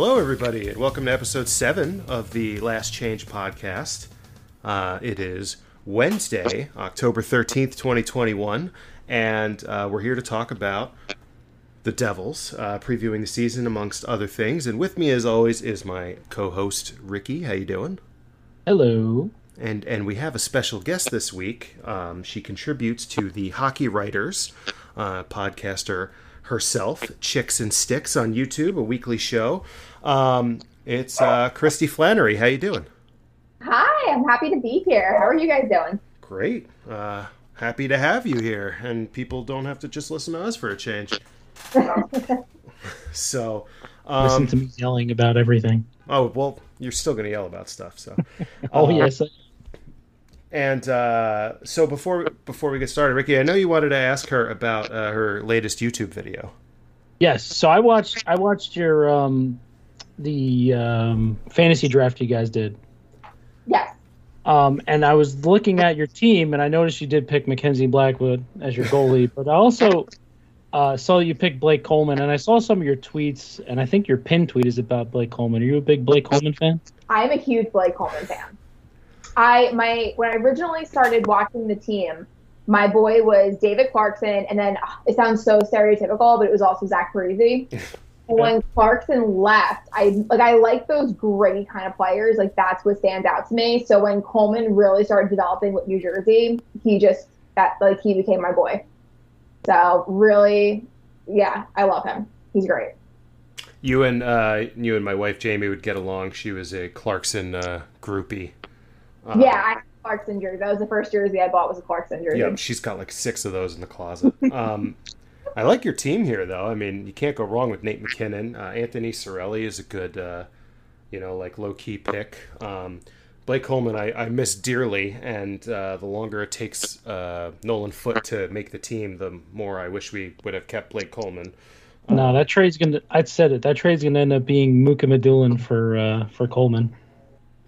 Hello, everybody, and welcome to episode seven of the Last Change podcast. Uh, it is Wednesday, October 13th, 2021, and uh, we're here to talk about the Devils, uh, previewing the season amongst other things. And with me, as always, is my co-host Ricky. How you doing? Hello. And and we have a special guest this week. Um, she contributes to the Hockey Writers uh, podcaster herself, Chicks and Sticks on YouTube, a weekly show. Um, it's uh, Kristy Flannery. How you doing? Hi, I'm happy to be here. How are you guys doing? Great. Uh, happy to have you here, and people don't have to just listen to us for a change. so, um, Listen to me yelling about everything. oh well, you're still going to yell about stuff. So, Oh Uh, yes, And uh, so before before we get started, Ricky, I know you wanted to ask her about uh, her latest YouTube video. yes. So I watched I watched your um the um fantasy draft you guys did. Yes. Um, and I was looking at your team, and I noticed you did pick Mackenzie Blackwood as your goalie, but I also uh, saw you picked Blake Coleman, and I saw some of your tweets, and I think your pin tweet is about Blake Coleman. Are you a big Blake Coleman fan? I'm a huge Blake Coleman fan. I my when I originally started watching the team, my boy was David Clarkson, and then ah, it sounds so stereotypical, but it was also Zach Parise. When Clarkson left, I like I like those gritty kind of players. Like that's what stands out to me. So when Coleman really started developing with New Jersey, he just that like he became my boy. So really, yeah, I love him. He's great. You and uh, you and my wife Jamie would get along. She was a Clarkson uh, groupie. Uh, yeah, I had a Clarkson jersey. That was the first jersey I bought was a Clarkson jersey. Yeah, she's got like six of those in the closet. Um, I like your team here, though. I mean, you can't go wrong with Nate MacKinnon. Uh, Anthony Cirelli is a good, uh, you know, like low key pick. Um, Blake Coleman, I, I miss dearly, and uh, the longer it takes uh, Nolan Foote to make the team, the more I wish we would have kept Blake Coleman. No, that trade's gonna. I said it. That trade's gonna end up being Mukhamadullin for uh, for Coleman.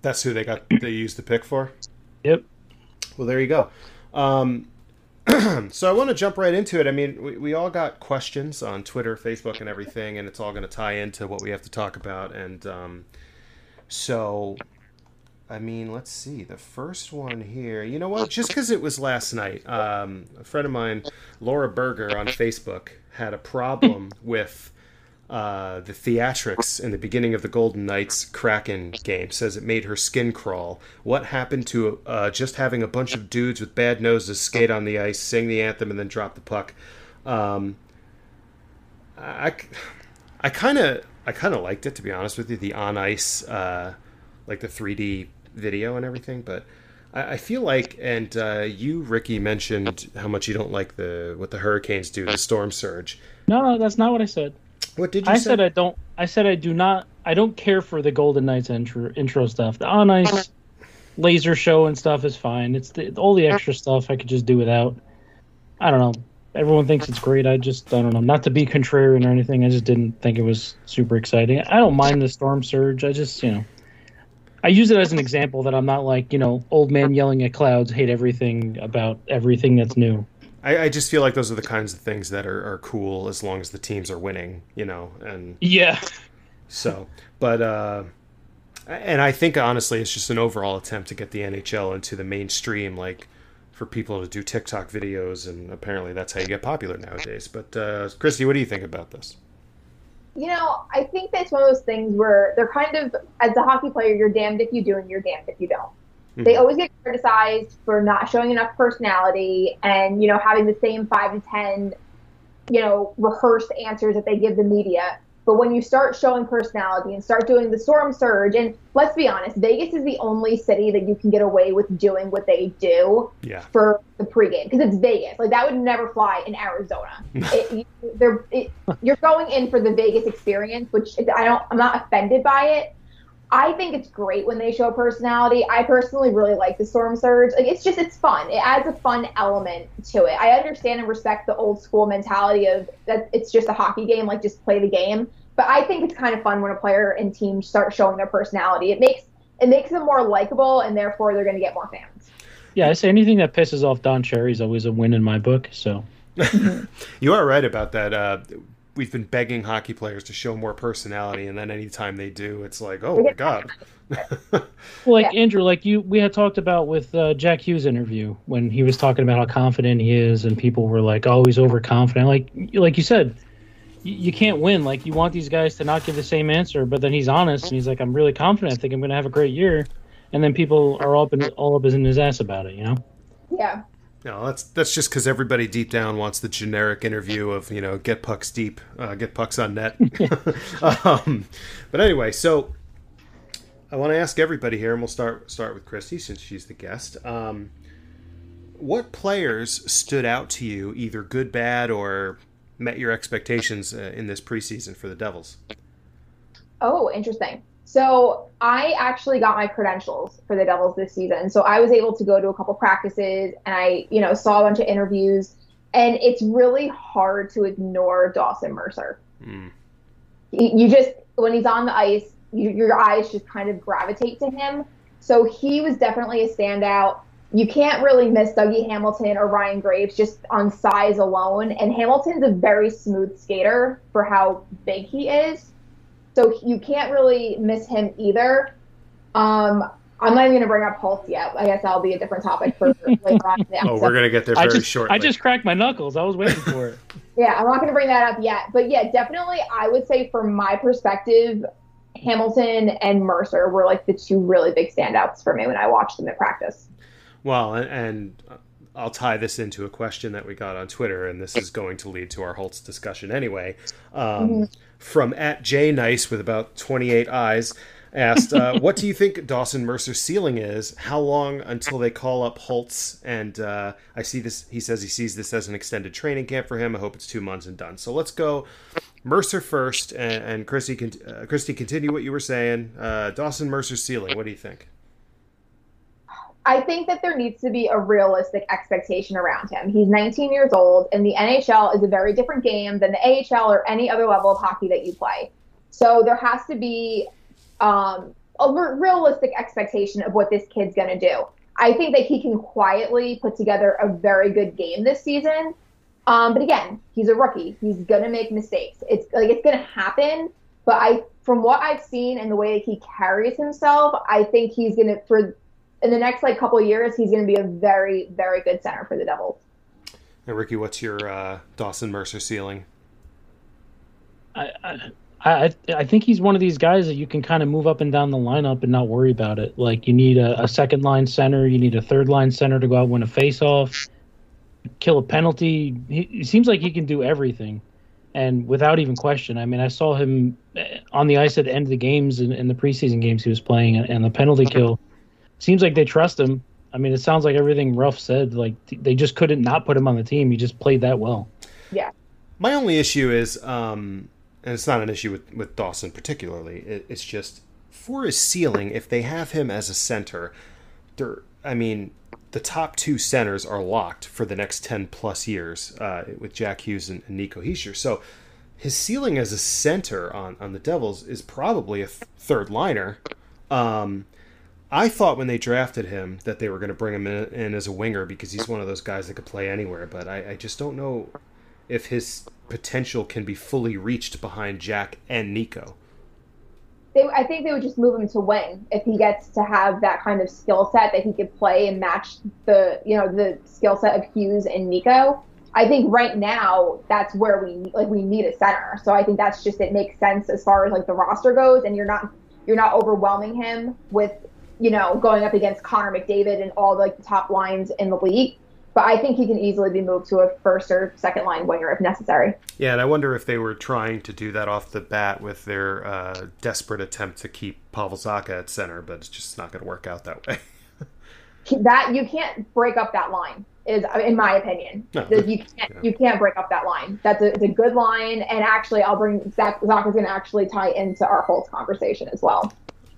That's who they got. They used the pick for. Yep. Well, there you go. Um, so I want to jump right into it. I mean, we, we all got questions on Twitter, Facebook, and everything, and it's all going to tie into what we have to talk about. And um, so, I mean, let's see. The first one here, you know what? Just because it was last night, um, a friend of mine, Laura Berger on Facebook, had a problem with uh, the theatrics in the beginning of the Golden Knights Kraken game. Says it made her skin crawl. What happened to uh, just having a bunch of dudes with bad noses skate on the ice, sing the anthem, and then drop the puck? Um, I, I kind of, I kind of liked it to be honest with you. The on ice, uh, like the 3D video and everything, but. I feel like, and uh, you, Ricky, mentioned how much you don't like the what the hurricanes do, the storm surge. No, no, that's not what I said. What did you I say? said I don't. I said I do not. I don't care for the Golden Knights intro, intro stuff. The on ice laser show and stuff is fine. It's the, all the extra stuff I could just do without. I don't know. Everyone thinks it's great. I just I don't know. Not to be contrarian or anything. I just didn't think it was super exciting. I don't mind the storm surge. I just you know. I use it as an example that I'm not like you know old man yelling at clouds, hate everything about everything that's new. I, I just feel like those are the kinds of things that are, are cool as long as the teams are winning, you know, and Yeah. so, but, uh, and I think honestly, it's just an overall attempt to get the NHL into the mainstream, like for people to do TikTok videos, and apparently that's how you get popular nowadays. But, uh, Kristy, what do you think about this? You know, I think that's one of those things where they're kind of, as a hockey player, you're damned if you do and you're damned if you don't. They mm-hmm. always get criticized for not showing enough personality and, you know, having the same five to 10, you know, rehearsed answers that they give the media. But when you start showing personality and start doing the storm surge, and let's be honest, Vegas is the only city that you can get away with doing what they do Yeah. for the pregame because it's Vegas. Like that would never fly in Arizona. it, you, they're, it, you're going in for the Vegas experience, which I don't. I'm not offended by it. I think it's great when they show personality. I personally really like the storm surge. Like it's just it's fun. It adds a fun element to it. I understand and respect the old school mentality of that it's just a hockey game, like just play the game. But I think it's kind of fun when a player and team start showing their personality. It makes it makes them more likable, and therefore they're going to get more fans. Yeah, I say anything that pisses off Don Cherry is always a win in my book. So You are right about that. Uh, we've been begging hockey players to show more personality, and then anytime they do, it's like, oh my god. well, like yeah. Andrew, like you, we had talked about with uh, Jack Hughes' interview when he was talking about how confident he is, and people were like, "Oh, he's overconfident." Like, like you said, you, you can't win. Like, you want these guys to not give the same answer, but then he's honest and he's like, "I'm really confident. I think I'm going to have a great year," and then people are all up in all up in his ass about it. You know? Yeah. No, that's that's just because everybody deep down wants the generic interview of you know get pucks deep, uh, get pucks on net. um, but anyway, so I want to ask everybody here, and we'll start start with Kristy since she's the guest. Um, what players stood out to you, either good, bad, or met your expectations uh, in this preseason for the Devils? Oh, interesting. So I actually got my credentials for the Devils this season. So I was able to go to a couple practices and I, you know, saw a bunch of interviews. And it's really hard to ignore Dawson Mercer. Mm. You just, when he's on the ice, you, your eyes just kind of gravitate to him. So he was definitely a standout. You can't really miss Dougie Hamilton or Ryan Graves just on size alone. And Hamilton's a very smooth skater for how big he is. So you can't really miss him either. Um, I'm not even going to bring up Holtz yet. I guess that'll be a different topic for later on. oh, we're going to get there very I just, shortly. I just cracked my knuckles. I was waiting for it. yeah, I'm not going to bring that up yet. But yeah, definitely, I would say from my perspective, Hamilton and Mercer were like the two really big standouts for me when I watched them at practice. Well, and, and I'll tie this into a question that we got on Twitter, and this is going to lead to our Holtz discussion anyway. Um, mm-hmm from at J Nice with about 28 eyes asked, uh, "What do you think Dawson Mercer's ceiling is? How long until they call up Holtz?" And uh, I see this. He says he sees this as an extended training camp for him. I hope it's two months and done. So let's go Mercer first, and, and Kristy, uh, Kristy, continue what you were saying. Uh, Dawson Mercer's ceiling. What do you think? I think that there needs to be a realistic expectation around him. He's 19 years old, and the NHL is a very different game than the AHL or any other level of hockey that you play. So there has to be um, a realistic expectation of what this kid's going to do. I think that he can quietly put together a very good game this season. Um, but again, he's a rookie. He's going to make mistakes. It's like it's going to happen. But I, from what I've seen and the way that he carries himself, I think he's going to for in the next like couple years, he's going to be a very, very good center for the Devils. And Ricky, what's your uh, Dawson Mercer ceiling? I, I I I think he's one of these guys that you can kind of move up and down the lineup and not worry about it. Like you need a, a second line center, you need a third line center to go out and win a faceoff, kill a penalty. He, he seems like he can do everything, and without even question. I mean, I saw him eh, on the ice at the end of the games in, in the preseason games he was playing, and the penalty kill seems like they trust him. I mean, it sounds like everything Ruff said. Like they just couldn't not put him on the team. He just played that well. Yeah. My only issue is, um, and it's not an issue with with Dawson particularly. It, it's just for his ceiling. If they have him as a center, there. I mean, the top two centers are locked for the next ten plus years uh, with Jack Hughes and, and Nico Hischier. So his ceiling as a center on on the Devils is probably a th- third liner. Um, I thought when they drafted him that they were going to bring him in, in, as a winger because he's one of those guys that could play anywhere. But I, I, just don't know if his potential can be fully reached behind Jack and Nico. They, I think they would just move him to wing if he gets to have that kind of skill set that he could play and match the you know the skill set of Hughes and Nico. I think right now that's where we like we need a center. So I think that's just it makes sense as far as like the roster goes, and you're not you're not overwhelming him with you know, going up against Connor McDavid and all like the top lines in the league. But I think he can easily be moved to a first or second line winger if necessary. Yeah, and I wonder if they were trying to do that off the bat with their uh, desperate attempt to keep Pavel Zacha at center, but it's just not going to work out that way. that you can't break up that line is in my opinion. No, you can't yeah. you can't break up that line. That's a, it's a good line, and actually, I'll bring Zach. Zach is going to actually tie into our Holtz conversation as well.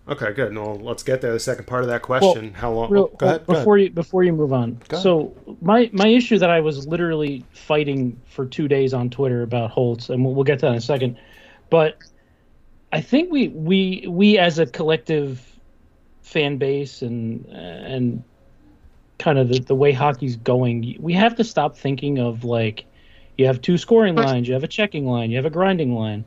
Okay, good. Well, let's get there. The second part of that question: well, How long? Real, oh, go ahead. Go before ahead. you before you move on. So my my issue that I was literally fighting for two days on Twitter about Holtz, and we'll, we'll get to that in a second. But I think we we we as a collective fan base and and kind of the, the way hockey's going, we have to stop thinking of like You have two scoring lines, you have a checking line, you have a grinding line.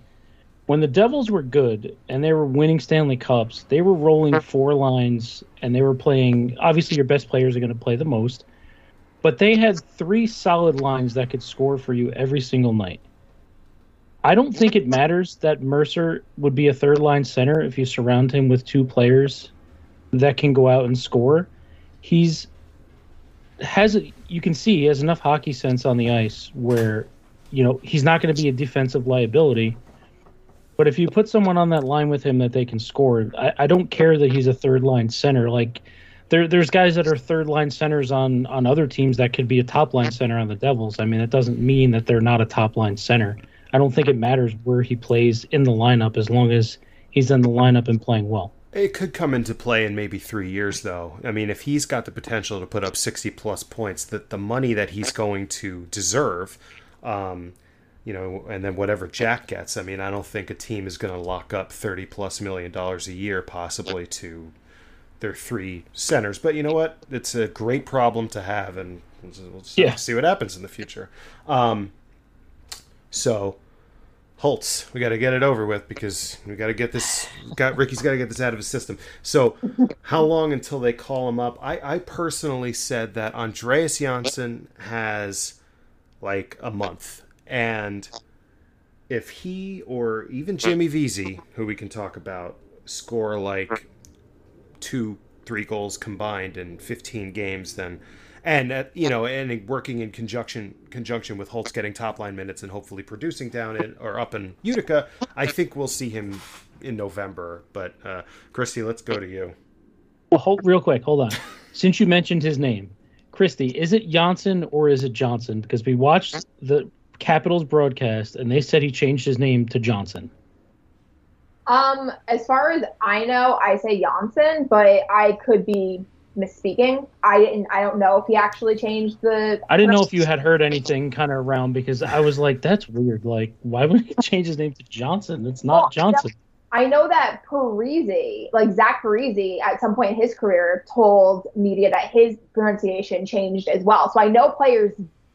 When the Devils were good and they were winning Stanley Cups, they were rolling mm-hmm. four lines and they were playing. Obviously, your best players are going to play the most, but they had three solid lines that could score for you every single night. I don't think it matters that Mercer would be a third line center if you surround him with two players that can go out and score. He's has you can see he has enough hockey sense on the ice where you know he's not going to be a defensive liability. But if you put someone on that line with him that they can score, I, I don't care that he's a third line center. Like there, there's guys that are third line centers on on other teams that could be a top line center on the Devils. I mean, it doesn't mean that they're not a top line center. I don't think it matters where he plays in the lineup as long as he's in the lineup and playing well. It could come into play in maybe three years, though. I mean, if he's got the potential to put up 60 plus points, that the money that he's going to deserve, um, you know, and then whatever Jack gets, I mean, I don't think a team is going to lock up 30 plus million dollars a year, possibly to their three centers. But you know what? It's a great problem to have, and we'll yeah. see what happens in the future. Um, so Holtz. We got to get it over with because we got to get this. Got Ricky's got to get this out of his system. So, how long until they call him up? I, I personally said that Andreas Johnsson has like a month, and if he or even Jimmy Vesey, who we can talk about, score like two, three goals combined in 15 games, then and uh, you know, and working in conjunction conjunction with Holtz getting top line minutes and hopefully producing down in or up in Utica, I think we'll see him in November. But uh, Kristy, let's go to you. Well, hold, real quick, hold on. Since you mentioned his name, Kristy, is it Janssen or is it Johnson? Because we watched the Capitals broadcast and they said he changed his name to Johnson. Um, as far as I know, I say Janssen, but I could be misspeaking. I didn't. I don't know if he actually changed the. I didn't know if you had heard anything kind of around because I was like, "That's weird. Like, why would he change his name to Johnson? It's not well, Johnson." I know that Parise, like Zach Parise, at some point in his career, told media that his pronunciation changed as well. So I know players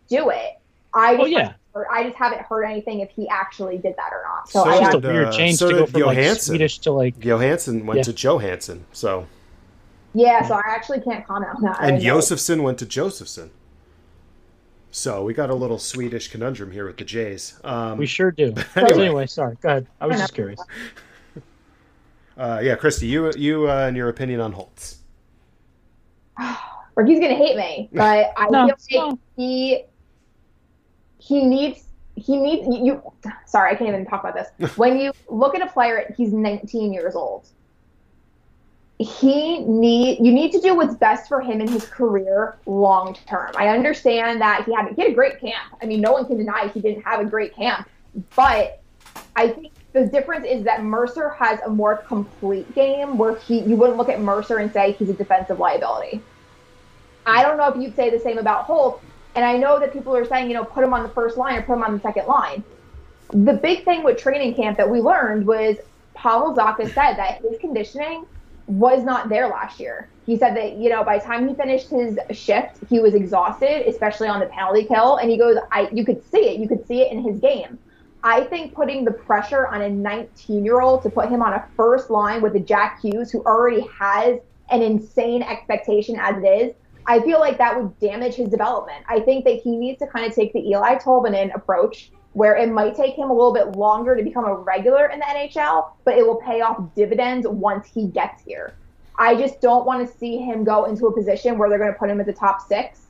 do it. I oh yeah. Heard, I just haven't heard anything if he actually did that or not. So, so it's just a weird change uh, so to go from Johansson. like Swedish to like Johansson went yeah. to Johansson. So yeah, so I actually can't comment on that. And Josefsson went to Josephson. So we got a little Swedish conundrum here with the Jays. Um, we sure do. anyway. anyway. sorry. Go ahead. I was just curious. Uh, yeah, Kristy, you you uh, and your opinion on Holtz. or he's gonna hate me, but I no, feel like he he needs he needs you. Sorry, I can't even talk about this. when you look at a player, he's 19 years old he need you need to do what's best for him in his career long term. I understand that he had he had a great camp. I mean, no one can deny he didn't have a great camp, but I think the difference is that Mercer has a more complete game where he you wouldn't look at Mercer and say he's a defensive liability. I don't know if you'd say the same about Holt, and I know that people are saying you know put him on the first line or put him on the second line. The big thing with training camp that we learned was Pavel Zacha said that his conditioning was not there last year. He said that, you know, by the time he finished his shift, he was exhausted, especially on the penalty kill. And he goes, I you could see it. You could see it in his game. I think putting the pressure on a 19 year old to put him on a first line with a Jack Hughes who already has an insane expectation as it is, I feel like that would damage his development. I think that he needs to kind of take the Eli Tolvanen approach where it might take him a little bit longer to become a regular in the NHL, but it will pay off dividends once he gets here. I just don't want to see him go into a position where they're going to put him at the top six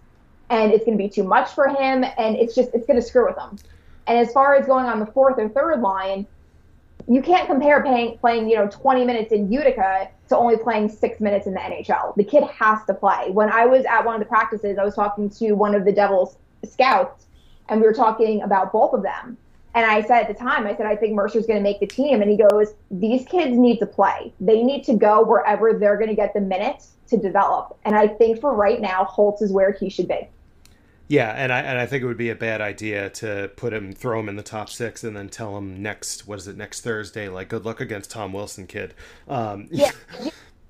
and it's going to be too much for him and it's just it's going to screw with him. And as far as going on the fourth or third line, you can't compare paying, playing, you know, 20 minutes in Utica to only playing six minutes in the NHL. The kid has to play. When I was at one of the practices, I was talking to one of the Devils scouts, and we were talking about both of them. And I said at the time, I said, I think Mercer's going to make the team. And he goes, These kids need to play. They need to go wherever they're going to get the minutes to develop. And I think for right now, Holtz is where he should be. Yeah, and I and I think it would be a bad idea to put him, throw him in the top six, and then tell him next, what is it, next Thursday, like good luck against Tom Wilson, kid. Um, yeah,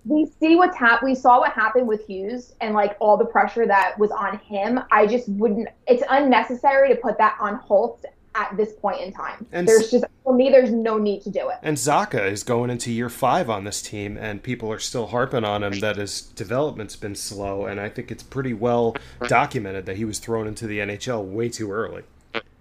we see what's hap- we saw what happened with Hughes and like all the pressure that was on him. I just wouldn't it's unnecessary to put that on Holtz at this point in time. And there's just for me there's no need to do it. And Zacha is going into year five on this team, and people are still harping on him that his development's been slow. And I think it's pretty well documented that he was thrown into the NHL way too early.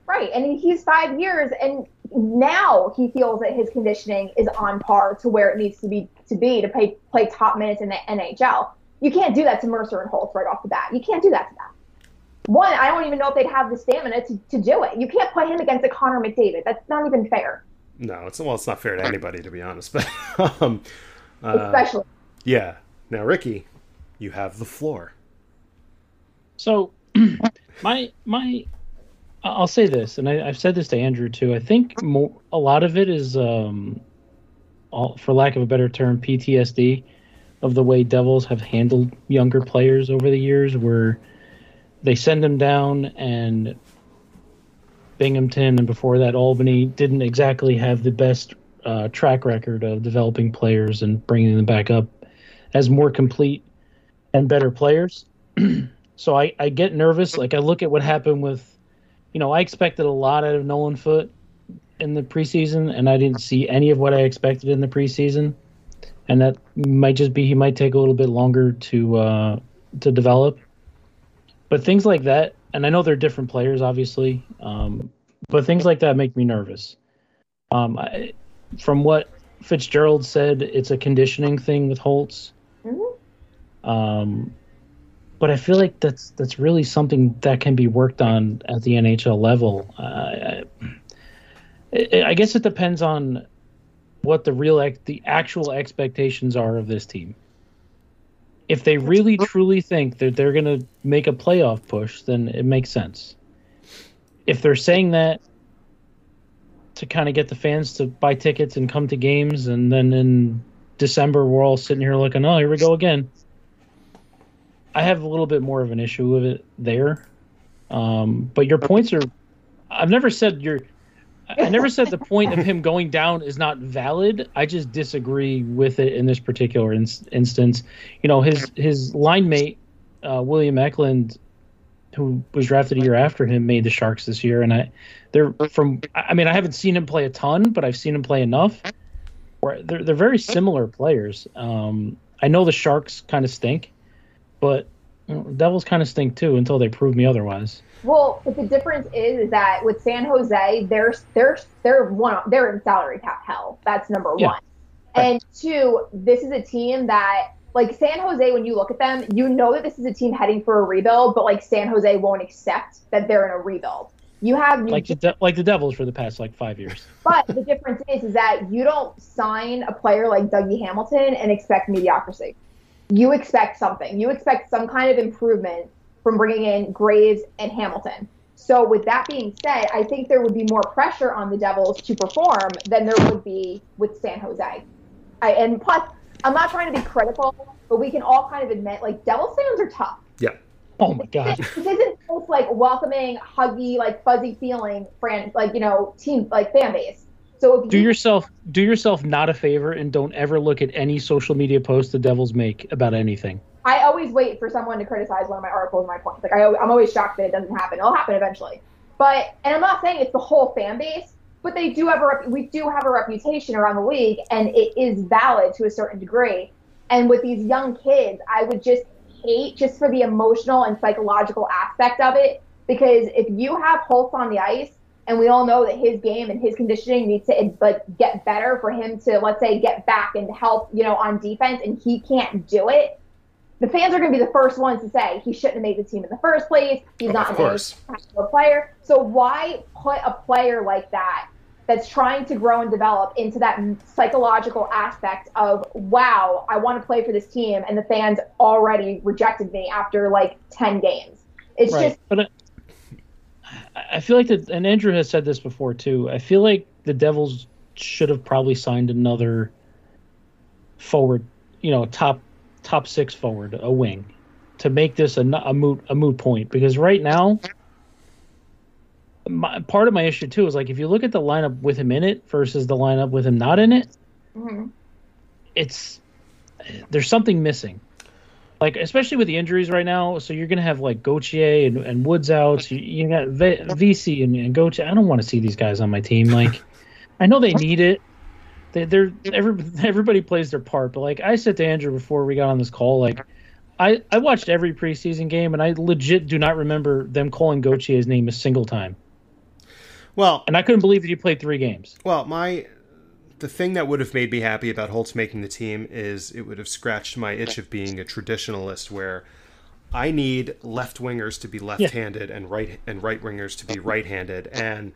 Right. And he's 5 years and now he feels that his conditioning is on par to where it needs to be to be to play play top minutes in the NHL. You can't do that to Mercer and Holtz right off the bat. You can't do that to them. One, I don't even know if they'd have the stamina to, to do it. You can't put him against a Connor McDavid. That's not even fair. No, it's well, it's not fair to anybody to be honest. But um, uh, Especially yeah. Now, Ricky, you have the floor. So, my my, I'll say this, and I, I've said this to Andrew too. I think more, a lot of it is, um, all, for lack of a better term, PTSD of the way Devils have handled younger players over the years, where they send them down and Binghamton and before that Albany didn't exactly have the best uh, track record of developing players and bringing them back up as more complete and better players. so I, I get nervous. Like I look at what happened with, you know, I expected a lot out of Nolan Foote in the preseason, and I didn't see any of what I expected in the preseason. And that might just be he might take a little bit longer to uh, to develop. But things like that, and I know they're different players, obviously, um, but things like that make me nervous. Um, I, from what Fitzgerald said, it's a conditioning thing with Holtz. Mhm. Um, but I feel like that's that's really something that can be worked on at the NHL level. Uh, I, I, I guess it depends on what the real ex- the actual expectations are of this team. If they really truly think that they're going to make a playoff push, then it makes sense. If they're saying that to kind of get the fans to buy tickets and come to games, and then in December we're all sitting here looking, oh, here we go again. I have a little bit more of an issue with it there. Um, but your points are. I've never said your. I never said the point of him going down is not valid. I just disagree with it in this particular in- instance. You know, his his line mate, uh, William Eklund, who was drafted a year after him, made the Sharks this year, and I, they're from. I mean, I haven't seen him play a ton, but I've seen him play enough. Where they're they're very similar players. Um, I know the Sharks kind of stink, but you know, Devils kind of stink too until they prove me otherwise. Well, but the difference is, is that with San Jose, they're they're they're one they're in salary cap hell. That's number Yeah. one. And two, this is a team that like San Jose. When you look at them, you know that this is a team heading for a rebuild, but like San Jose won't accept that they're in a rebuild. You have Like the De- like the Devils for the past like five years. But the difference is, is that you don't sign a player like Dougie Hamilton and expect mediocrity. You expect something. You expect some kind of improvement from bringing in Graves and Hamilton. So, with that being said, I think there would be more pressure on the Devils to perform than there would be with San Jose. I, and plus, I'm not trying to be critical, but we can all kind of admit, like, Devils fans are tough. Yeah. Oh my god. This isn't just like welcoming, huggy, like fuzzy feeling, friend, like you know, team, like fan base. So if do you, yourself do yourself not a favor and don't ever look at any social media post the Devils make about anything. I always wait for someone to criticize one of my articles, and my points. Like I, I'm always shocked that it doesn't happen. It'll happen eventually. But and I'm not saying it's the whole fan base, but they do have a we do have a reputation around the league, and it is valid to a certain degree. And with these young kids, I would just hate just for the emotional and psychological aspect of it because if you have Holtz on the ice and we all know that his game and his conditioning needs to but get better for him to let's say get back and help you know on defense and he can't do it the fans are going to be the first ones to say he shouldn't have made the team in the first place he's Of not a course. NHL player so why put a player like that that's trying to grow and develop into that psychological aspect of wow i want to play for this team and the fans already rejected me after like 10 games it's right. just But uh, I, I feel like that, and Andrew has said this before too. I feel like the Devils should have probably signed another forward, you know, top top six forward, a wing, to make this a, a moot a moot point. Because right now, my, part of my issue too is like if you look at the lineup with him in it versus the lineup with him not in it, mhm. it's there's something missing. Like especially with the injuries right now, so you're gonna have like Gauthier and, and Woods out. So you, you got v- VC and, and Gauthier. I don't want to see these guys on my team. Like, I know they need it. They, they're every, everybody plays their part, but like I said to Andrew before we got on this call, like I I watched every preseason game and I legit do not remember them calling Gauthier's name a single time. Well, and I couldn't believe that he played three games. Well, my the thing that would have made me happy about Holtz making the team is it would have scratched my itch of being a traditionalist where I need left wingers to be left-handed yeah. and right and right wingers to be right-handed and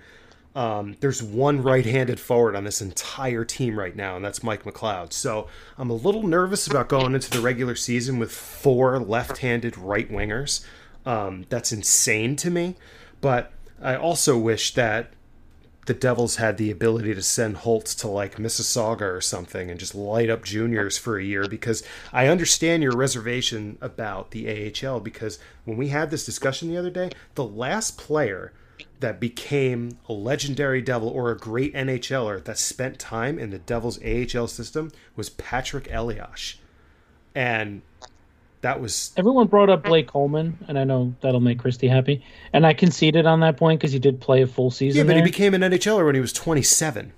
um, there's one right-handed forward on this entire team right now, and that's Mike McLeod. So I'm a little nervous about going into the regular season with four left-handed right wingers. Um, that's insane to me, but I also wish that the Devils had the ability to send Holtz to like Mississauga or something and just light up juniors for a year because I understand your reservation about the AHL because when we had this discussion the other day, the last player that became a legendary Devil or a great NHLer that spent time in the Devils AHL system was Patrick Elias. And that was everyone brought up Blake Coleman, and I know that'll make Kristy happy. And I conceded on that point because he did play a full season. Yeah, but there. he became an NHLer when he was 27.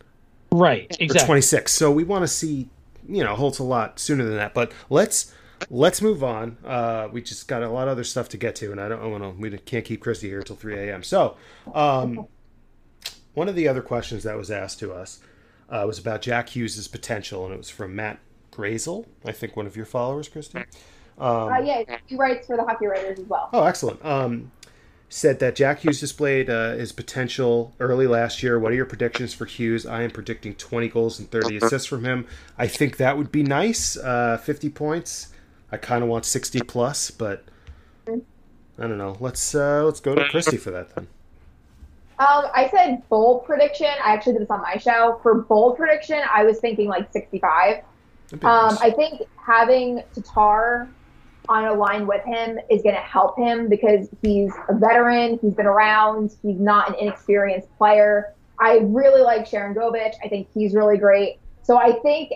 Right, exactly. Or 26. So we want to see, you know, Holtz a lot sooner than that. But let's let's move on. Uh, we just got a lot of other stuff to get to, and I don't want to. We can't keep Kristy here until 3 a.m. So, um, one of the other questions that was asked to us uh, was about Jack Hughes' potential, and it was from Matt Grazel, I think one of your followers, Kristy. Um, uh, yeah, he writes for the Hockey Writers as well. Oh, excellent. Um, said that Jack Hughes displayed uh, his potential early last year. What are your predictions for Hughes? I am predicting 20 goals and 30 assists from him. I think that would be nice. Uh, 50 points. I kind of want 60 plus, but I don't know. Let's uh, let's go to Kristy for that then. Um, I said bold prediction. I actually did this on my show. For bold prediction, I was thinking like 65. Um, nice. I think having Tatar on a line with him is going to help him because he's a veteran. He's been around. He's not an inexperienced player. I really like Sharangovich. I think he's really great. So I think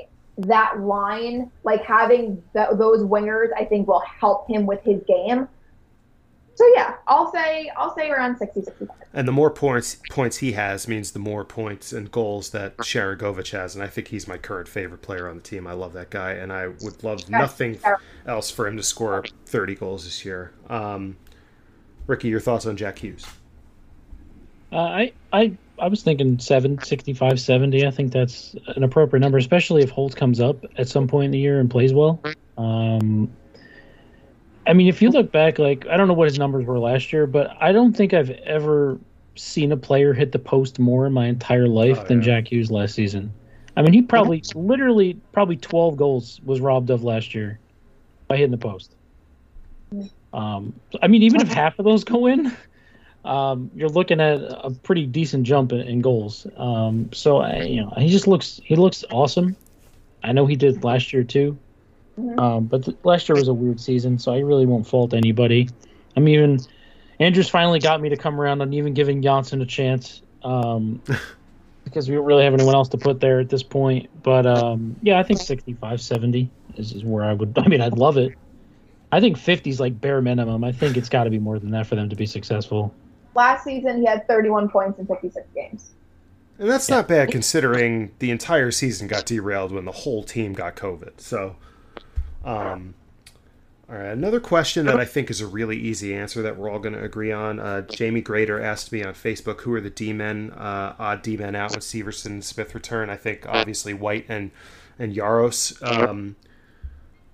that line, like having the, those wingers, I think will help him with his game so yeah, I'll say I'll say around 60, 65. And the more points points he has means the more points and goals that Sharangovich has, and I think he's my current favorite player on the team. I love that guy, and I would love nothing else for him to score thirty goals this year. Um, Ricky, your thoughts on Jack Hughes? Uh, I I I was thinking 7, 65, 70. I think that's an appropriate number, especially if Holtz comes up at some point in the year and plays well. Um, I mean, if you look back, like I don't know what his numbers were last year, but I don't think I've ever seen a player hit the post more in my entire life oh, than yeah. Jack Hughes last season. I mean, he probably, literally, probably 12 goals was robbed of last year by hitting the post. Um, I mean, even if half of those go in, um, you're looking at a pretty decent jump in, in goals. Um, so I, you know, he just looks he looks awesome. I know he did last year too. Mm-hmm. Um, but the, last year was a weird season, so I really won't fault anybody. I'm even Andrews finally got me to come around on even giving Johnsson a chance um, because we don't really have anyone else to put there at this point. But um, yeah, I think 65, 70 is, is where I would. I mean, I'd love it. I think 50 is like bare minimum. I think it's got to be more than that for them to be successful. Last season, he had 31 points in 56 games. And that's yeah. not bad considering the entire season got derailed when the whole team got COVID. So um, all right, another question that I think is a really easy answer that we're all going to agree on. Uh, Jamie Grader asked me on Facebook, "Who are the D men? Uh, odd D men out with Severson and Smith return?" I think obviously White and and Jaros. Um,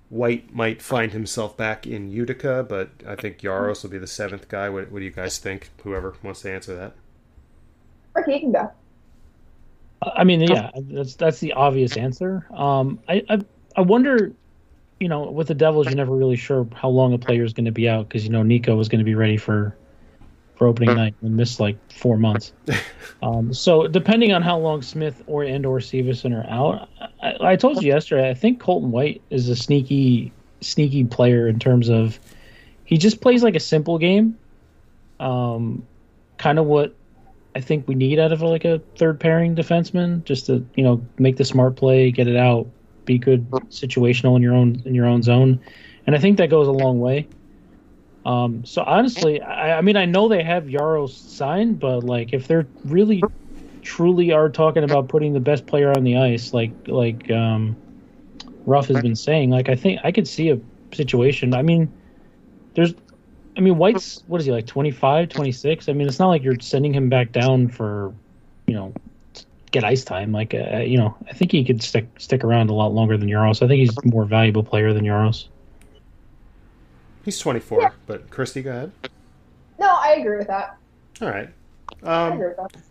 White might find himself back in Utica, but I think Jaros will be the seventh guy. What, what do you guys think? Whoever wants to answer that. Okay, can go. I mean, yeah, that's that's the obvious answer. Um, I, I I wonder you know, with the Devils, you're never really sure how long a player is going to be out because you know Nico was going to be ready for for opening night and missed like four months. Um, so depending on how long Smith or and or Severson are out, I, I, told you yesterday. I think Colton White is a sneaky sneaky player in terms of he just plays like a simple game. Um, kind of what I think we need out of like a third pairing defenseman, just to you know make the smart play, get it out, be good situational in your own in your own zone, and I think that goes a long way. Um, so honestly, I, I mean, I know they have Jaros signed, but like if they're really truly are talking about putting the best player on the ice, like like um, Ruff has been saying, like I think I could see a situation. I mean, there's, I mean, White's what is he like 25, 26? I mean, it's not like you're sending him back down for, you know, get ice time. Like, uh, you know, I think he could stick stick around a lot longer than Jaros. I think he's a more valuable player than Jaros. He's 24, yeah. but Kristy, go ahead. No, I agree with that. All right. Um,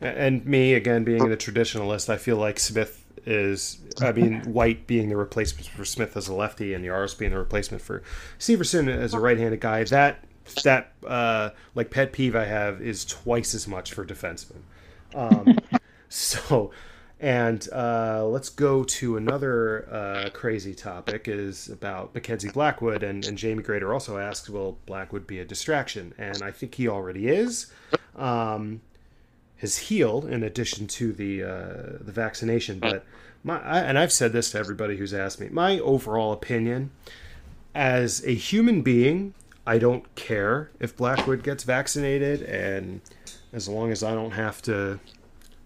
and me again being the traditionalist, I feel like Smith is. I mean, White being the replacement for Smith as a lefty, and Jaros being the replacement for Severson as a right-handed guy. That that uh, like pet peeve I have is twice as much for defensemen. Um, so, and uh, let's go to another uh, crazy topic is about Mackenzie Blackwood, and, and Jamie Grader also asked, "Will Blackwood be a distraction?" And I think he already is. Um, his heel, in addition to the uh, the vaccination. But my I, and I've said this to everybody who's asked me. My overall opinion, as a human being, I don't care if Blackwood gets vaccinated, and as long as I don't have to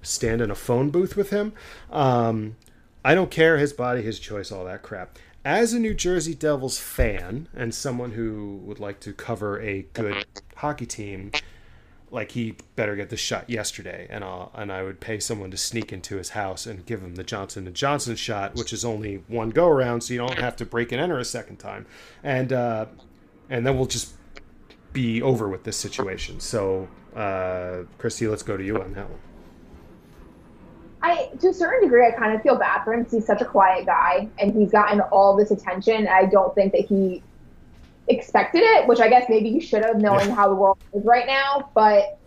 stand in a phone booth with him, um, I don't care. His body, his choice, all that crap. As a New Jersey Devils fan and someone who would like to cover a good hockey team, like he better get the shot yesterday and I'll and I would pay someone to sneak into his house and give him the Johnson and Johnson shot which is only one go around so you don't have to break and enter a second time and uh, and then we'll just be over with this situation so uh, Kristy let's go to you on that one I to a certain degree I kind of feel bad for him because he's such a quiet guy and he's gotten all this attention I don't think that he expected it, which I guess maybe he should have, knowing yeah. how the world is right now. But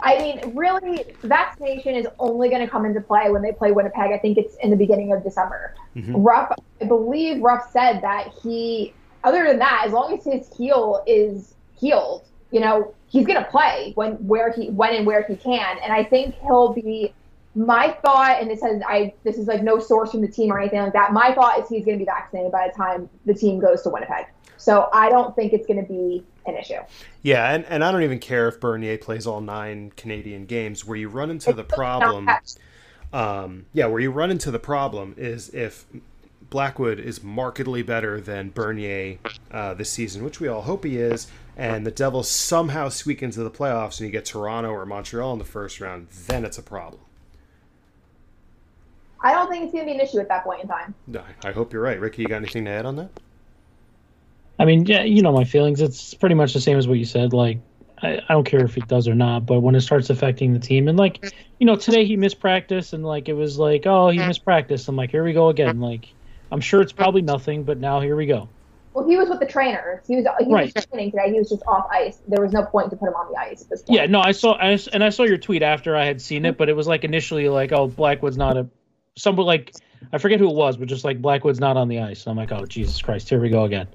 I mean, really, vaccination is only going to come into play when they play Winnipeg. I think it's in the beginning of December. Mm-hmm. Ruff, I believe Ruff said that he, other than that, as long as his heel is healed, you know, he's going to play when where he when and where he can. And I think he'll be. My thought, and this has I this is like no source from the team or anything like that. My thought is he's going to be vaccinated by the time the team goes to Winnipeg. So I don't think it's going to be an issue. Yeah, and, and I don't even care if Bernier plays all nine Canadian games. Where you run into it's the problem, um, yeah, where you run into the problem is if Blackwood is markedly better than Bernier uh, this season, which we all hope he is, and the Devils somehow squeak into the playoffs and you get Toronto or Montreal in the first round, then it's a problem. I don't think it's going to be an issue at that point in time. I hope you're right. Ricky, you got anything to add on that? I mean, yeah, you know my feelings. It's pretty much the same as what you said. Like, I, I don't care if it does or not, but when it starts affecting the team, and like, you know, today he missed practice, and like it was like, oh, he missed practice. I'm like, here we go again. Like, I'm sure it's probably nothing, but now here we go. Well, he was with the trainers. He was he right. was training today. He was just off ice. There was no point to put him on the ice at this point. Yeah, no, I saw, I, and I saw your tweet after I had seen it, but it was like initially like, oh, Blackwood's not a, someone like, I forget who it was, but just like Blackwood's not on the ice. And I'm like, oh, Jesus Christ, here we go again.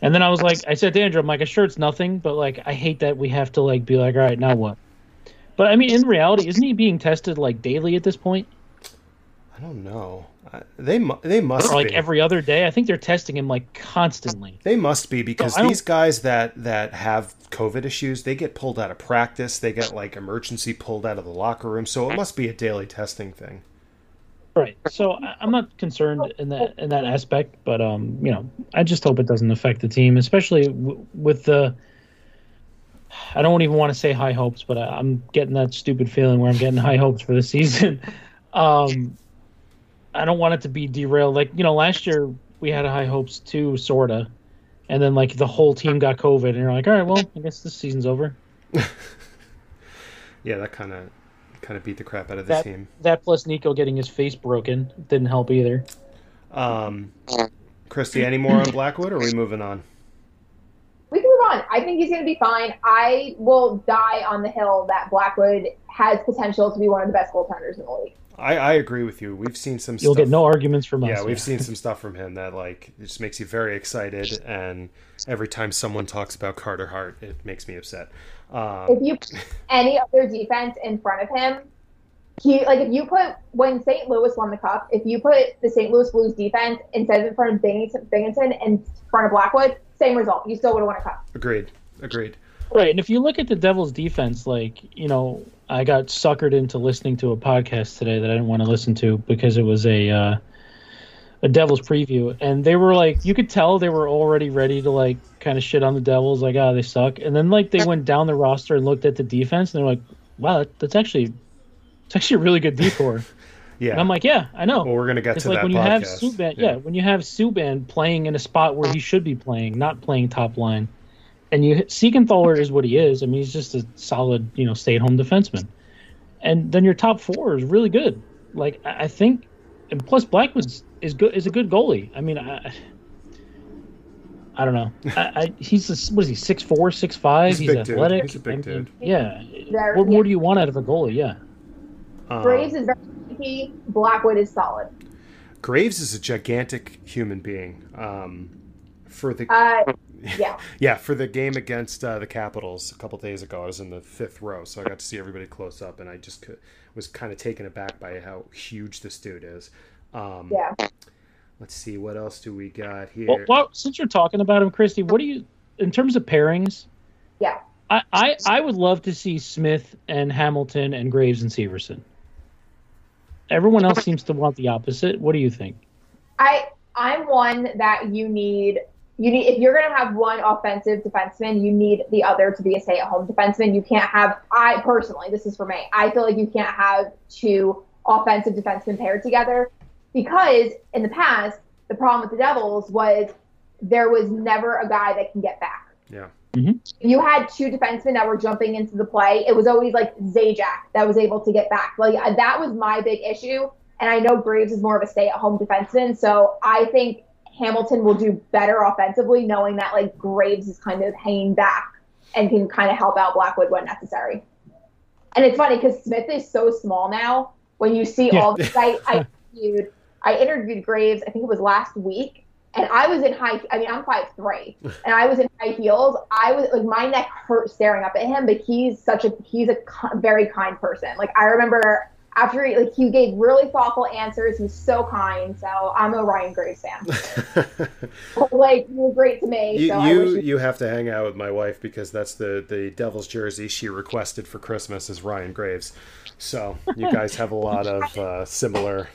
And then I was like, I said to Andrew, I'm like, I'm sure it's nothing, but like, I hate that we have to like be like, all right, now what? But I mean, in reality, isn't he being tested like daily at this point? I don't know. They they must or, like be. every other day. I think they're testing him like constantly. They must be because so these guys that that have COVID issues, they get pulled out of practice. They get like emergency pulled out of the locker room. So it must be a daily testing thing. Right. So I'm not concerned in that in that aspect, but um, you know, I just hope it doesn't affect the team, especially w- with the. I don't even want to say high hopes, but I, am getting that stupid feeling where I'm getting high hopes for the season. Um, I don't want it to be derailed. Like you know, last year we had high hopes too, sorta, and then like the whole team got COVID, and you're like, all right, well, I guess this season's over. yeah, that kind of kind of beat the crap out of the that, team. That plus Nico getting his face broken didn't help either. Um, Kristy, any more on Blackwood, or are we moving on? We can move on. I think he's going to be fine. I will die on the hill that Blackwood has potential to be one of the best goaltenders in the league. I, I agree with you. We've seen some. You'll stuff, get no arguments from us. Yeah, we've seen some stuff from him that like it just makes you very excited, and every time someone talks about Carter Hart, it makes me upset. Um, if you any other defense in front of him, he like if you put when St. Louis won the cup, if you put the St. Louis Blues defense instead of in front of Binnington, Binnington in front of Blackwood, same result. You still would have won a cup. Agreed. Agreed. Right, and if you look at the Devils' defense, like you know, I got suckered into listening to a podcast today that I didn't want to listen to because it was a uh, a Devils preview, and they were like, you could tell they were already ready to like kind of shit on the Devils, like, ah, oh, they suck, and then like they went down the roster and looked at the defense, and they're like, wow, that's actually it's actually a really good decor. yeah, and I'm like, yeah, I know. Well, we're gonna get it's to like that when you have Subban, yeah. yeah, when you have Subban playing in a spot where he should be playing, not playing top line and you Siegenthaler is what he is. I mean, he's just a solid, you know, stay-at-home defenseman. And then your top four is really good. Like I think, and plus Blackwood's is good is a good goalie. I mean, I, I don't know. I, I, he's a, what is he six four, six five? He's, he's Dude. athletic. He's a big I mean, dude. Yeah. Very- what more yeah. do you want out of a goalie? Yeah. Um, Graves is very sneaky. Blackwood is solid. Graves is a gigantic human being. Um, for the Uh, yeah. yeah, for the game against uh, the Capitals a couple days ago, I was in the fifth row, so I got to see everybody close up, and I just could, was kind of taken aback by how huge this dude is. Um, Yeah. Let's see, what else do we got here? Well, well, since you're talking about him, Kristy, what do you in terms of pairings? Yeah. I, I, I would love to see Smith and Hamilton and Graves and Severson. Everyone else seems to want the opposite. What do you think? I I'm one that you need you need if you're gonna have one offensive defenseman, you need the other to be a stay-at-home defenseman. You can't have I personally, this is for me. I feel like you can't have two offensive defensemen paired together because in the past the problem with the Devils was there was never a guy that can get back. yeah, mm-hmm. you had two defensemen that were jumping into the play. It was always like Zajac that was able to get back. Like that was my big issue. And I know Graves is more of a stay-at-home defenseman, so I think Hamilton will do better offensively, knowing that like Graves is kind of hanging back and can kind of help out Blackwood when necessary. And it's funny because Smith is so small now. When you see Yeah. all the I, I interviewed, I interviewed Graves. I think it was last week, and I was in high. I mean, I'm five three, and I was in high heels. I was like, my neck hurt staring up at him, but he's such a he's a very kind person. Like I remember after he, like he gave really thoughtful answers. He's so kind. So I'm a Ryan Graves fan. like you were great to me. you so you, you, you have to hang out with my wife because that's the the Devils jersey she requested for Christmas is Ryan Graves. So you guys have a lot of uh, similar.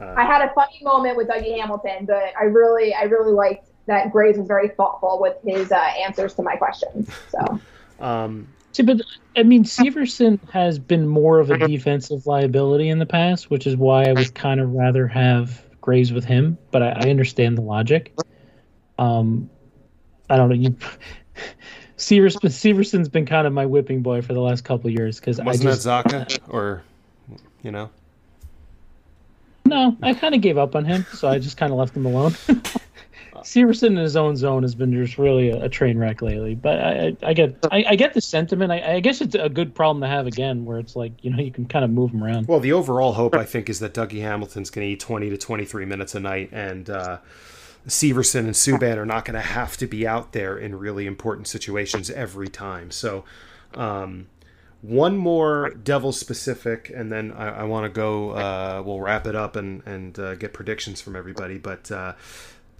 I had a funny moment with Dougie Hamilton, but I really I really liked that Graves was very thoughtful with his uh, answers to my questions. So Um, See, but I mean, Severson has been more of a defensive liability in the past, which is why I would kind of rather have Graves with him. But I, I understand the logic. Um, I don't know. You, Severson, Severson's been kind of my whipping boy for the last couple of years because wasn't just that Zacha or you know? no, I kind of gave up on him, so I just kind of left him alone. Severson in his own zone has been just really a, a train wreck lately. But I, I, I get, I, I get the sentiment. I, I guess it's a good problem to have again, where it's like you know you can kind of move him around. Well, the overall hope I think is that Dougie Hamilton's going to eat 20 to 23 minutes a night, and uh, Severson and Subban are not going to have to be out there in really important situations every time. So, um, one more Devil specific, and then I, I want to go. Uh, we'll wrap it up and and uh, get predictions from everybody, but. Uh,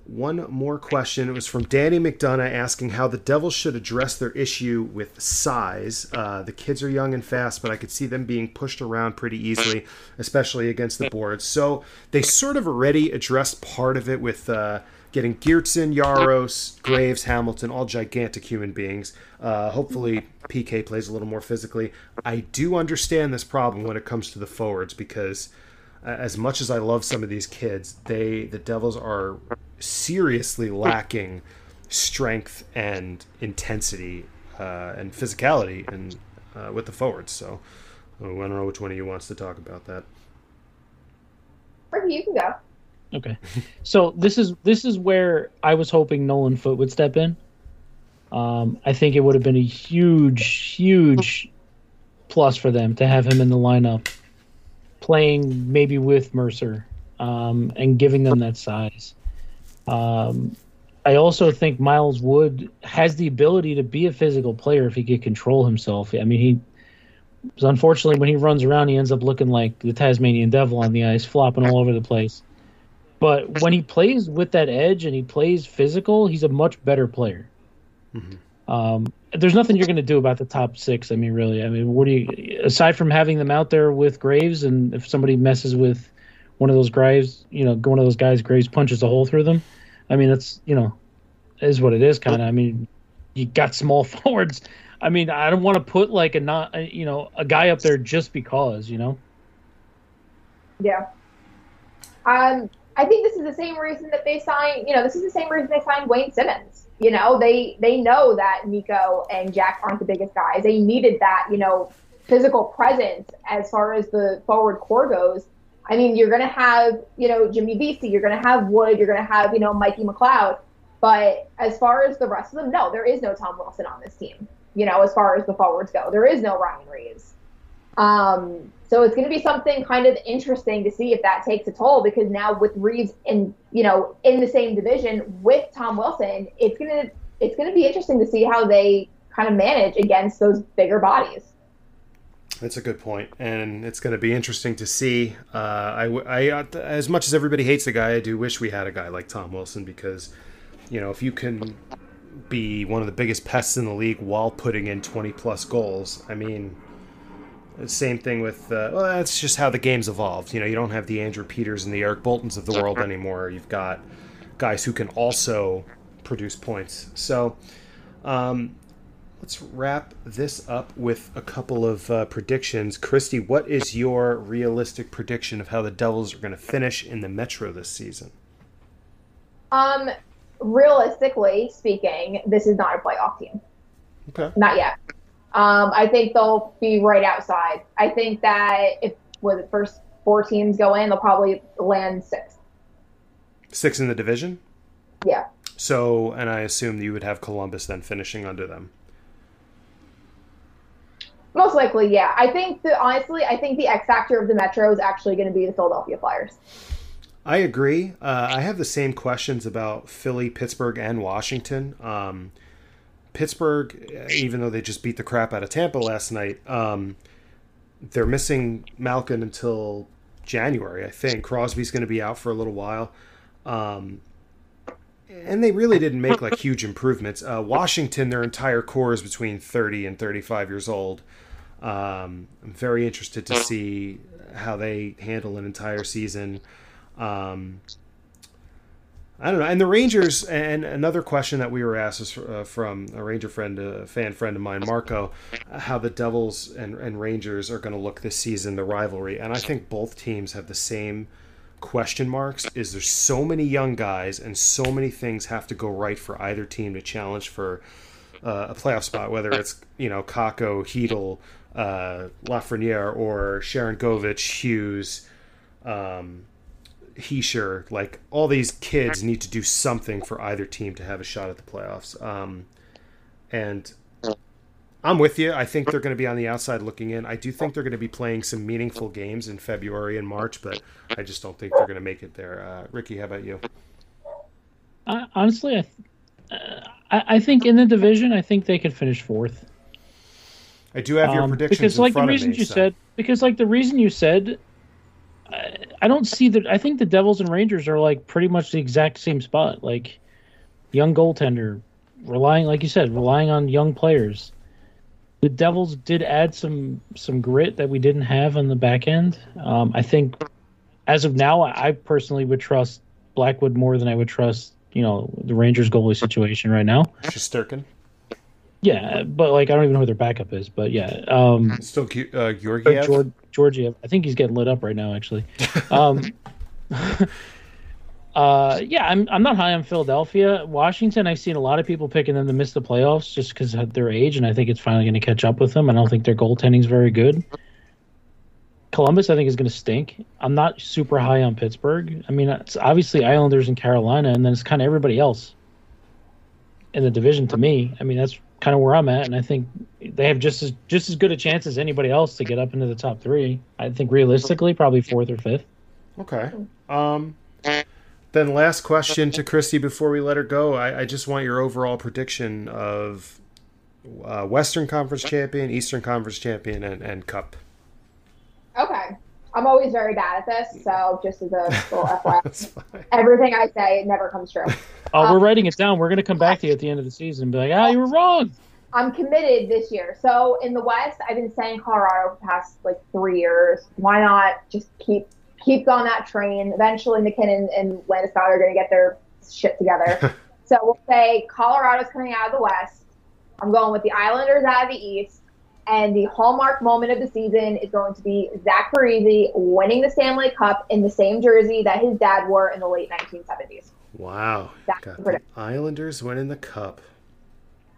one more question. It was from Danny McDonough asking how the Devils should address their issue with size. Uh, the kids are young and fast, but I could see them being pushed around pretty easily, especially against the boards. So they sort of already addressed part of it with uh, getting Geertsen, Jaros, Graves, Hamilton, all gigantic human beings. Uh, hopefully, PK plays a little more physically. I do understand this problem when it comes to the forwards because as much as I love some of these kids, they the Devils are seriously lacking strength and intensity uh, and physicality and uh, with the forwards. So uh, I don't know which one of you wants to talk about that. Ricky, you can go. Okay, so this is this is where I was hoping Nolan Foote would step in. Um, I think it would have been a huge, huge plus for them to have him in the lineup, playing maybe with Mercer, um, and giving them that size. Um, I also think Miles Wood has the ability to be a physical player if he could control himself. I mean, he unfortunately, when he runs around, he ends up looking like the Tasmanian devil on the ice, flopping all over the place. But when he plays with that edge and he plays physical, he's a much better player. Mm-hmm. Um, there's nothing you're going to do about the top six. I mean, really. I mean, what do you aside from having them out there with Graves, and if somebody messes with one of those Graves, you know, one of those guys, Graves punches a hole through them. I mean, that's you know, is what it is, kind of. I mean, you got small forwards. I mean, I don't want to put like a not, you know, a guy up there just because, you know. Yeah. Um, I think this is the same reason that they signed. You know, this is the same reason they signed Wayne Simmonds. You know, they they know that Nico and Jack aren't the biggest guys. They needed that, you know, physical presence as far as the forward core goes. I mean, you're to have, you know, Jimmy Vesey, you're to have Wood, you're to have, you know, Mikey McLeod. But as far as the rest of them, no, there is no Tom Wilson on this team. You know, as far as the forwards go, there is no Ryan Reaves. Um, so it's going to be something kind of interesting to see if that takes a toll because now with Reaves in, you know, in the same division with Tom Wilson, it's going to it's going to be interesting to see how they kind of manage against those bigger bodies. That's a good point, and it's going to be interesting to see. Uh, I, I, as much as everybody hates the guy, I do wish we had a guy like Tom Wilson because, you know, if you can be one of the biggest pests in the league while putting in 20 plus goals, I mean, same thing with, uh, well, that's just how the game's evolved. You know, you don't have the Andrew Peters and the Eric Boultons of the world anymore. You've got guys who can also produce points. So, um, let's wrap this up with a couple of uh, predictions. Kristy, what is your realistic prediction of how the Devils are going to finish in the Metro this season? Um, realistically speaking, this is not a playoff team. Okay. Not yet. Um, I think they'll be right outside. I think that if the first four teams go in, they'll probably land sixth. Six in the division. Yeah. So, and I assume you would have Columbus then finishing under them. Most likely, yeah. I think that honestly, I think the X factor of the Metro is actually going to be the Philadelphia Flyers. I agree. Uh, I have the same questions about Philly, Pittsburgh, and Washington. Um, Pittsburgh, even though they just beat the crap out of Tampa last night, um, they're missing Malkin until January, I think. Crosby's going to be out for a little while. Um, and they really didn't make like huge improvements. Uh, Washington, their entire core is between 30 and 35 years old. Um, I'm very interested to see how they handle an entire season. Um, I don't know. And the Rangers, and another question that we were asked is uh, from a Ranger friend, a fan friend of mine, Marco, how the Devils and, and Rangers are going to look this season, the rivalry. And I think both teams have the same question marks. Is there's so many young guys, and so many things have to go right for either team to challenge for uh, a playoff spot, whether it's you know Kakko, Chytil, uh, Lafreniere, or Sharangovich, Hughes, um, Hischier. Like all these kids need to do something for either team to have a shot at the playoffs. Um, and I'm with you. I think they're going to be on the outside looking in. I do think they're going to be playing some meaningful games in February and March, but I just don't think they're going to make it there. Uh, Ricky, how about you? Honestly, I, uh, I, I think in the division, I think they could finish fourth. I do have your um, predictions because, like the reason me, you so. said, because like the reason you said, I, don't see that. I think the Devils and Rangers are like pretty much the exact same spot. Like young goaltender, relying, like you said, relying on young players. The Devils did add some some grit that we didn't have on the back end. Um, I think, as of now, I personally would trust Blackwood more than I would trust you know the Rangers goalie situation right now. Shesterkin. Yeah, but like I don't even know who their backup is. But yeah, um, still uh, Georgiev. Georg- Georgiev. I think he's getting lit up right now. Actually, um, uh, yeah, I'm I'm not high on Philadelphia. Washington, I've seen a lot of people picking them to miss the playoffs just because of their age, and I think it's finally going to catch up with them. I don't think their goaltending is very good. Columbus, I think, is going to stink. I'm not super high on Pittsburgh. I mean, it's obviously Islanders and Carolina, and then it's kind of everybody else in the division to me. I mean, that's kind of where I'm at, and I think they have just as just as good a chance as anybody else to get up into the top three. I think realistically, probably fourth or fifth. Okay. Um, then last question to Kristy before we let her go. I, I just want your overall prediction of uh, Western Conference champion, Eastern Conference champion, and, and Cup. Okay. I'm always very bad at this, so just as a little FYI, everything I say it never comes true. Oh, we're Um, writing it down. We're gonna come back to you at the end of the season and be like, ah, you were wrong. I'm committed this year. So in the West, I've been saying Colorado for the past like three years. Why not just keep keep on that train? Eventually, MacKinnon and Landeskog are going to get their shit together. so we'll say Colorado's coming out of the West. I'm going with the Islanders out of the East. And the hallmark moment of the season is going to be Zach Parise winning the Stanley Cup in the same jersey that his dad wore in the late 1970s. Wow. That's Got the Islanders winning the Cup.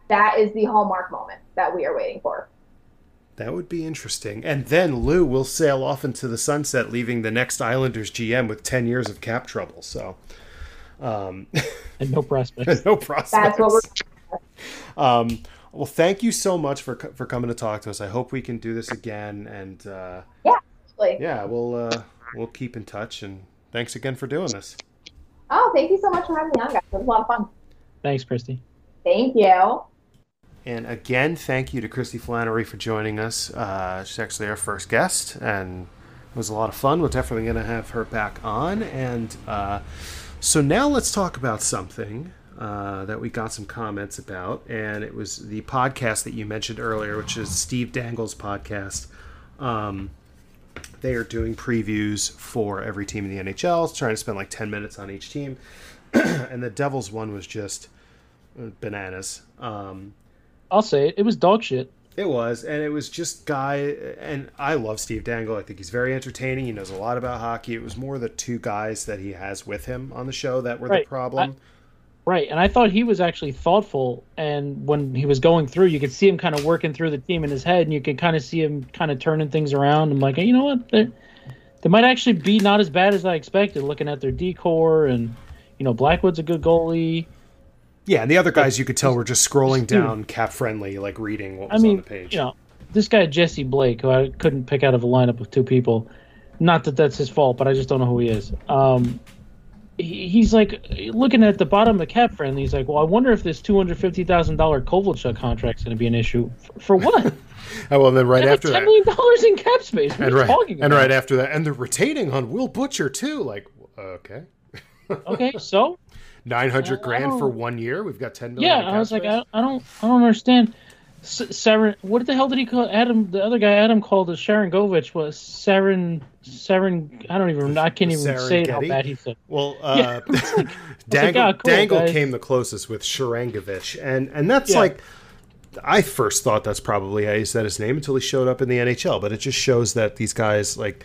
That is the hallmark moment that we are waiting for. That would be interesting. And then Lou will sail off into the sunset, leaving the next Islanders GM with 10 years of cap trouble. So, um, And no prospects. no prospects. That's what we're Um, well, thank you so much for for coming to talk to us. I hope we can do this again, and uh, like. yeah, we'll uh, we'll keep in touch. And thanks again for doing this. Oh, thank you so much for having me on, guys. It was a lot of fun. Thanks, Kristy. Thank you. And again, thank you to Kristy Flannery for joining us. Uh, she's actually our first guest, and it was a lot of fun. We're definitely going to have her back on. And uh, so now let's talk about something uh, that we got some comments about, and it was the podcast that you mentioned earlier, which is Steve Dangle's podcast. Um, they are doing previews for every team in the NHL, trying to spend like 10 minutes on each team. and the Devils one was just uh, bananas. Um, I'll say it. It was dog shit. it was, and it was just guy, and I love Steve Dangle. I think he's very entertaining. He knows a lot about hockey. It was more the two guys that he has with him on the show that were Right. the problem. Right, and I thought he was actually thoughtful. And when he was going through, you could see him kind of working through the team in his head, and you could kind of see him kind of turning things around. I'm like, hey, you know what? They they might actually be not as bad as I expected. Looking at their decor, and you know, Blackwood's a good goalie. yeah, and the other guys you could tell were just scrolling down cap friendly, like reading what I mean, on the page. you know, this guy Jesse Blake, who I couldn't pick out of a lineup of two people. Not that that's his fault, but I just don't know who he is. Um, he's like looking at the bottom of cap friendly. He's like, well, I wonder if this two hundred fifty thousand dollar Kovalchuk contract's going to be an issue for, for what? oh, well, then right after ten that, million dollars in cap space. What and right, talking and about? right after that, and the retaining on Will Butcher too. Like, okay, Okay, so nine hundred grand for one year. We've got ten million. yeah, I was like. I, I don't, I don't understand. S- Saren, what the hell did he call Adam? The other guy Adam called us Sharangovich was Saren. Saren, I don't even. I can't even say how bad he said. Well, Yeah, uh, Dangle, ah, cool, Dangle guys. came the closest with Sharangovich, and and that's Yeah. like, I first thought that's probably how he said his name until he showed up in the NHL. But it just shows that these guys like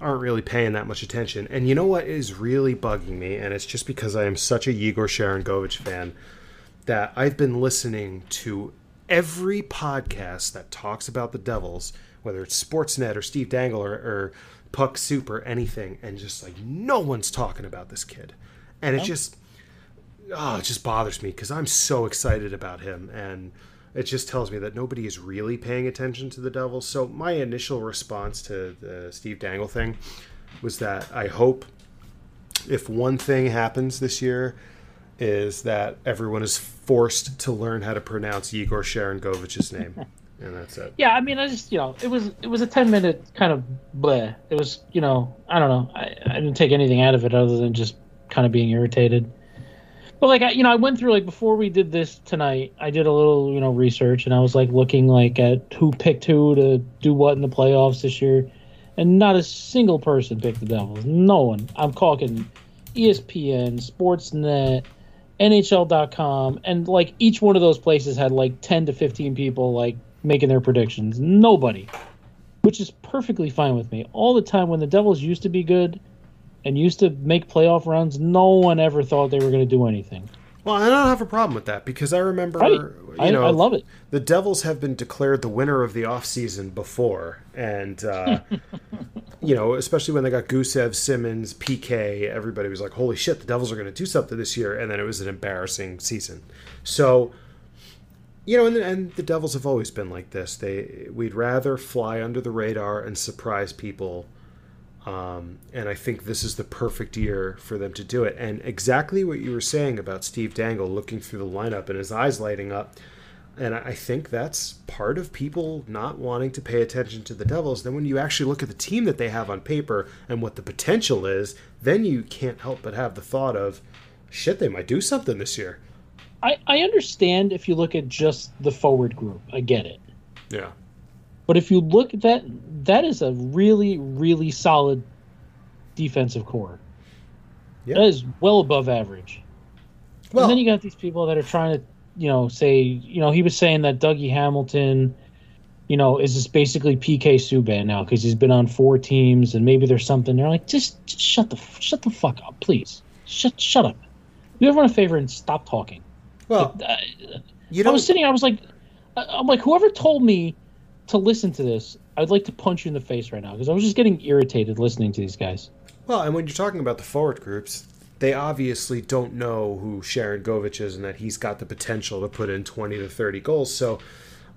aren't really paying that much attention. And you know what is really bugging me, and it's just because I am such a Yegor Sharangovich fan that I've been listening to every podcast that talks about the Devils, whether it's Sportsnet or Steve Dangle or, or Puck Soup or anything, and just like no one's talking about this kid, and it just oh, it just bothers me because I'm so excited about him, and it just tells me that nobody is really paying attention to the Devils. So my initial response to the Steve Dangle thing was that I hope if one thing happens this year is that everyone is forced to learn how to pronounce Igor Sharangovich's name, and that's it. Yeah, I mean, I just you know, it was it was a ten minute kind of bleh. It was you know, I don't know, I, I didn't take anything out of it other than just kind of being irritated. But like I, you know, I went through like before we did this tonight, I did a little you know research and I was like looking like at who picked who to do what in the playoffs this year, and not a single person picked the Devils. No one. I'm talking ESPN, Sportsnet. NHL.com, and like each one of those places had like 10 to 15 people like making their predictions. Nobody, which is perfectly fine with me. All the time when the Devils used to be good and used to make playoff runs, no one ever thought they were going to do anything. Well, I don't have a problem with that because I remember, Right. you I, know, I love it. the Devils have been declared the winner of the offseason before. And, uh, you know, especially when they got Gusev, Simmonds, PK, everybody was like, holy shit, the Devils are going to do something this year. And then it was an embarrassing season. So, you know, and, and the Devils have always been like this. They We'd rather fly under the radar and surprise people. Um, and I think this is the perfect year for them to do it. And exactly what you were saying about Steve Dangle looking through the lineup and his eyes lighting up. and I think that's part of people not wanting to pay attention to the Devils. Then when you actually look at the team that they have on paper and what the potential is, then you can't help but have the thought of, shit, they might do something this year. I, I understand if you look at just the forward group. I get it. Yeah. But if you look at that, that is a really, really solid defensive core. Yeah. That is well above average. Well, and then you got these people that are trying to, you know, say, you know, he was saying that Dougie Hamilton, you know, is just basically PK Subban now because he's been on four teams and maybe there's something. They're like, just, just shut the shut the fuck up, please. Shut shut up. Do everyone a favor and stop talking. well, Uh, you I was sitting. I was like, I'm like, whoever told me to listen to this, I'd like to punch you in the face right now because I was just getting irritated listening to these guys. well, and when you're talking about the forward groups, they obviously don't know who Sharangovich is and that he's got the potential to put in 20 to 30 goals. So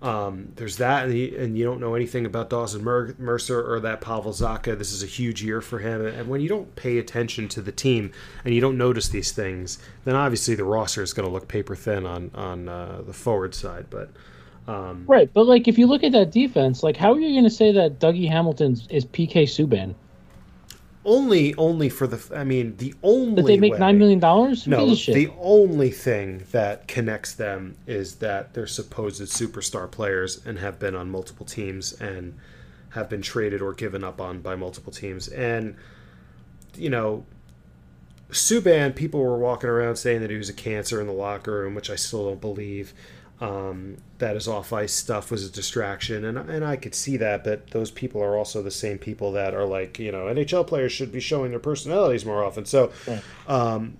um, there's that, and, he, and you don't know anything about Dawson Mer- Mercer or that Pavel Zacha. This is a huge year for him, and when you don't pay attention to the team and you don't notice these things, then obviously the roster is going to look paper thin on on uh, the forward side. But um, Right, but like if you look at that defense, like how are you going to say that Dougie Hamilton is PK Subban? only only for the, I mean, the only That they make way- nine million dollars? No, the only thing that connects them is that they're supposed superstar players and have been on multiple teams and have been traded or given up on by multiple teams. And, you know, Subban, people were walking around saying that he was a cancer in the locker room, which I still don't believe. Um, that his off ice stuff was a distraction, and and I could see that. But those people are also the same people that are like, you know, NHL players should be showing their personalities more often. So, um,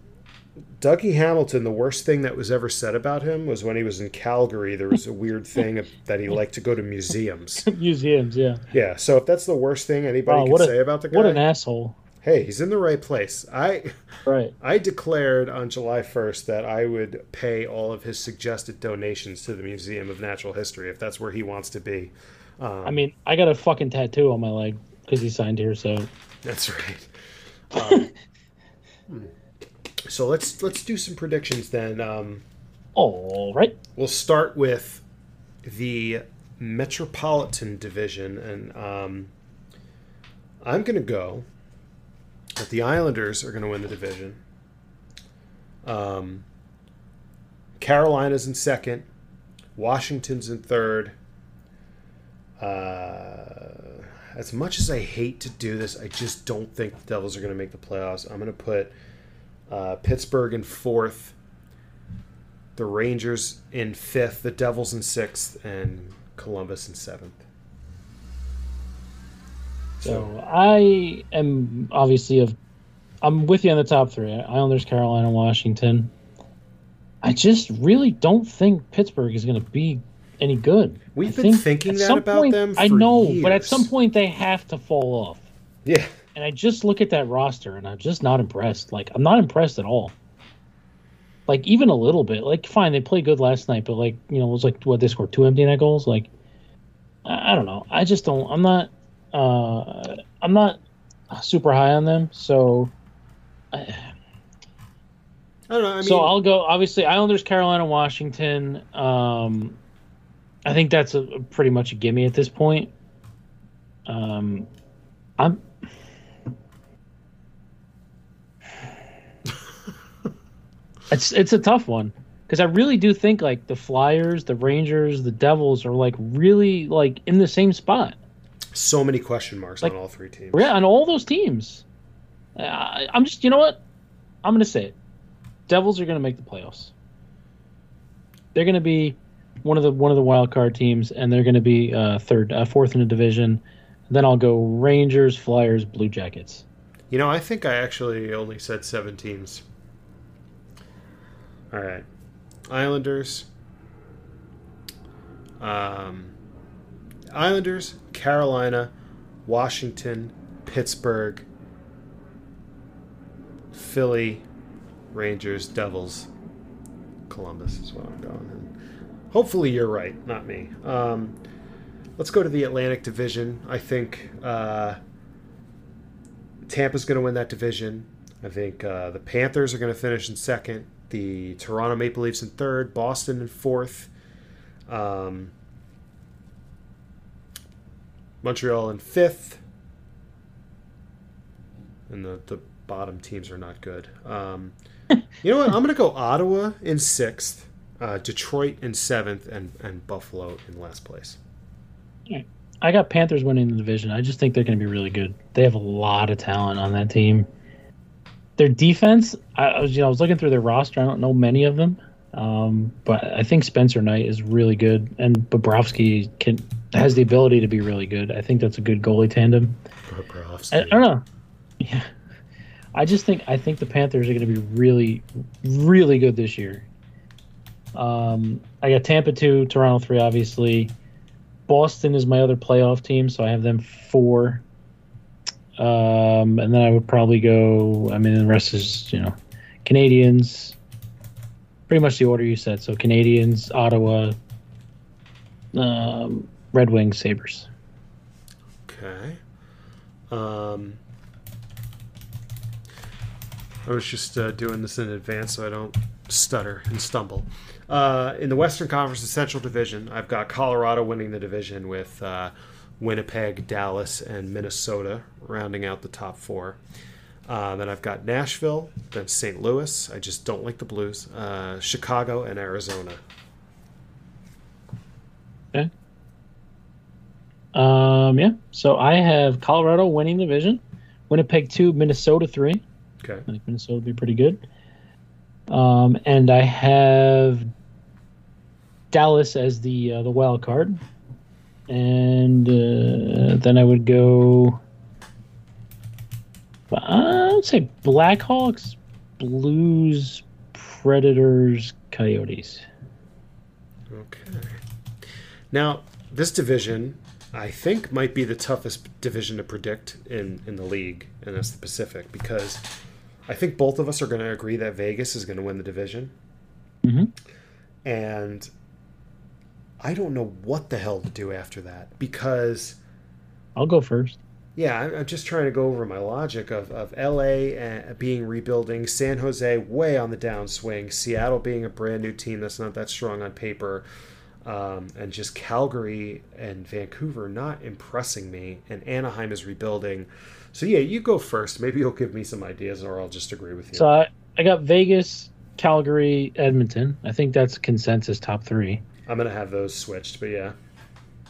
Dougie Hamilton, the worst thing that was ever said about him was when he was in Calgary. There was a weird thing that he liked to go to museums. Museums, yeah. Yeah, so if that's the worst thing anybody Wow, can a- say about the guy, What an asshole! Hey, he's in the right place. I Right. I declared on July 1st that I would pay all of his suggested donations to the Museum of Natural History if that's where he wants to be. Um, I mean, I got a fucking tattoo on my leg because he signed here. So That's right. Um, hmm. so let's let's do some predictions then. Um, all right. we'll start with the Metropolitan Division, and um, I'm going to go that the Islanders are going to win the division. Um, Carolina's in second. Washington's in third. Uh, as much as I hate to do this, I just don't think the Devils are going to make the playoffs. I'm going to put uh, Pittsburgh in fourth, the Rangers in fifth, the Devils in sixth, and Columbus in seventh. So I am obviously of. I'm with you on the top three: Islanders, Carolina, Washington. I just really don't think Pittsburgh is going to be any good. We've I been think thinking that about point- them I know, but at some point they have to fall off. Yeah, And I just look at that roster and I'm just not impressed. Like I'm not impressed at all. Like even a little bit. Like fine, they played good last night, but like you know, it was like what they scored two empty net goals. Like I, I don't know. I just don't. I'm not. Uh, I'm not super high on them. So I don't know. I mean, so I'll go. Obviously, Islanders, Carolina, Washington. Um, I think that's a, a pretty much a gimme at this point. Um, I'm. it's it's a tough one because I really do think like the Flyers, the Rangers, the Devils are like really like in the same spot. So many question marks like- on all three teams. Yeah, on all those teams. I, I'm just, you know what? I'm going to say it. Devils are going to make the playoffs. They're going to be one of the one of the wild card teams, and they're going to be uh, third, uh, fourth in the division. Then I'll go Rangers, Flyers, Blue Jackets. You know, I think I actually only said seven teams. All right, Islanders. Um, Islanders, Carolina, Washington, Pittsburgh, Philly, Rangers, Devils, Columbus is what I'm going. And hopefully, you're right, not me. Um, let's go to the Atlantic Division. I think. Uh, Tampa's going to win that division. I think uh, the Panthers are going to finish in second. The Toronto Maple Leafs in third. Boston in fourth. Um, Montreal in fifth, and the the bottom teams are not good. Um, you know what? I'm going to go Ottawa in sixth, uh, Detroit in seventh, and and Buffalo in last place. I got Panthers winning the division. I just think they're going to be really good. They have a lot of talent on that team. Their defense, I, was you know I was looking through their roster. I don't know many of them, um, but I think Spencer Knight is really good, and Bobrovsky can has the ability to be really good. I think that's a good goalie tandem. I, I don't know. Yeah, I just think I think the Panthers are going to be really, really good this year. Um, I got Tampa two, Toronto three, obviously. Boston is my other playoff team, so I have them four. Um, and then I would probably go. I mean, the rest is you know, Canadiens. Pretty much the order you said. So Canadiens, Ottawa, um, Red Wings, Sabres. Okay. Um, I was just uh, doing this in advance so I don't stutter and stumble. Uh, in the Western Conference, the Central Division, I've got Colorado winning the division with uh, Winnipeg, Dallas, and Minnesota rounding out the top four. Uh, then I've got Nashville, then St. Louis. I just don't like the Blues. Uh, Chicago and Arizona. Okay. Um, yeah. So I have Colorado winning the division, Winnipeg two, Minnesota three. Okay. I think Minnesota would be pretty good. Um, and I have Dallas as the uh, the wild card, and uh, then I would go. I would say Blackhawks, Blues, Predators, Coyotes. Okay. Now, this division, I think, might be the toughest division to predict in, in the league, and that's the Pacific, because I think both of us are going to agree that Vegas is going to win the division. Mm-hmm. And I don't know what the hell to do after that, because, I'll go first. yeah, I'm, just trying to go over my logic of, of LA uh, being rebuilding, San Jose way on the downswing, Seattle being a brand new team that's not that strong on paper. Um, and just Calgary and Vancouver not impressing me, and Anaheim is rebuilding. So yeah, you go first. Maybe you'll give me some ideas, or I'll just agree with you. So I, I got Vegas, Calgary, Edmonton. I think that's consensus top three. I'm gonna have those switched, but yeah,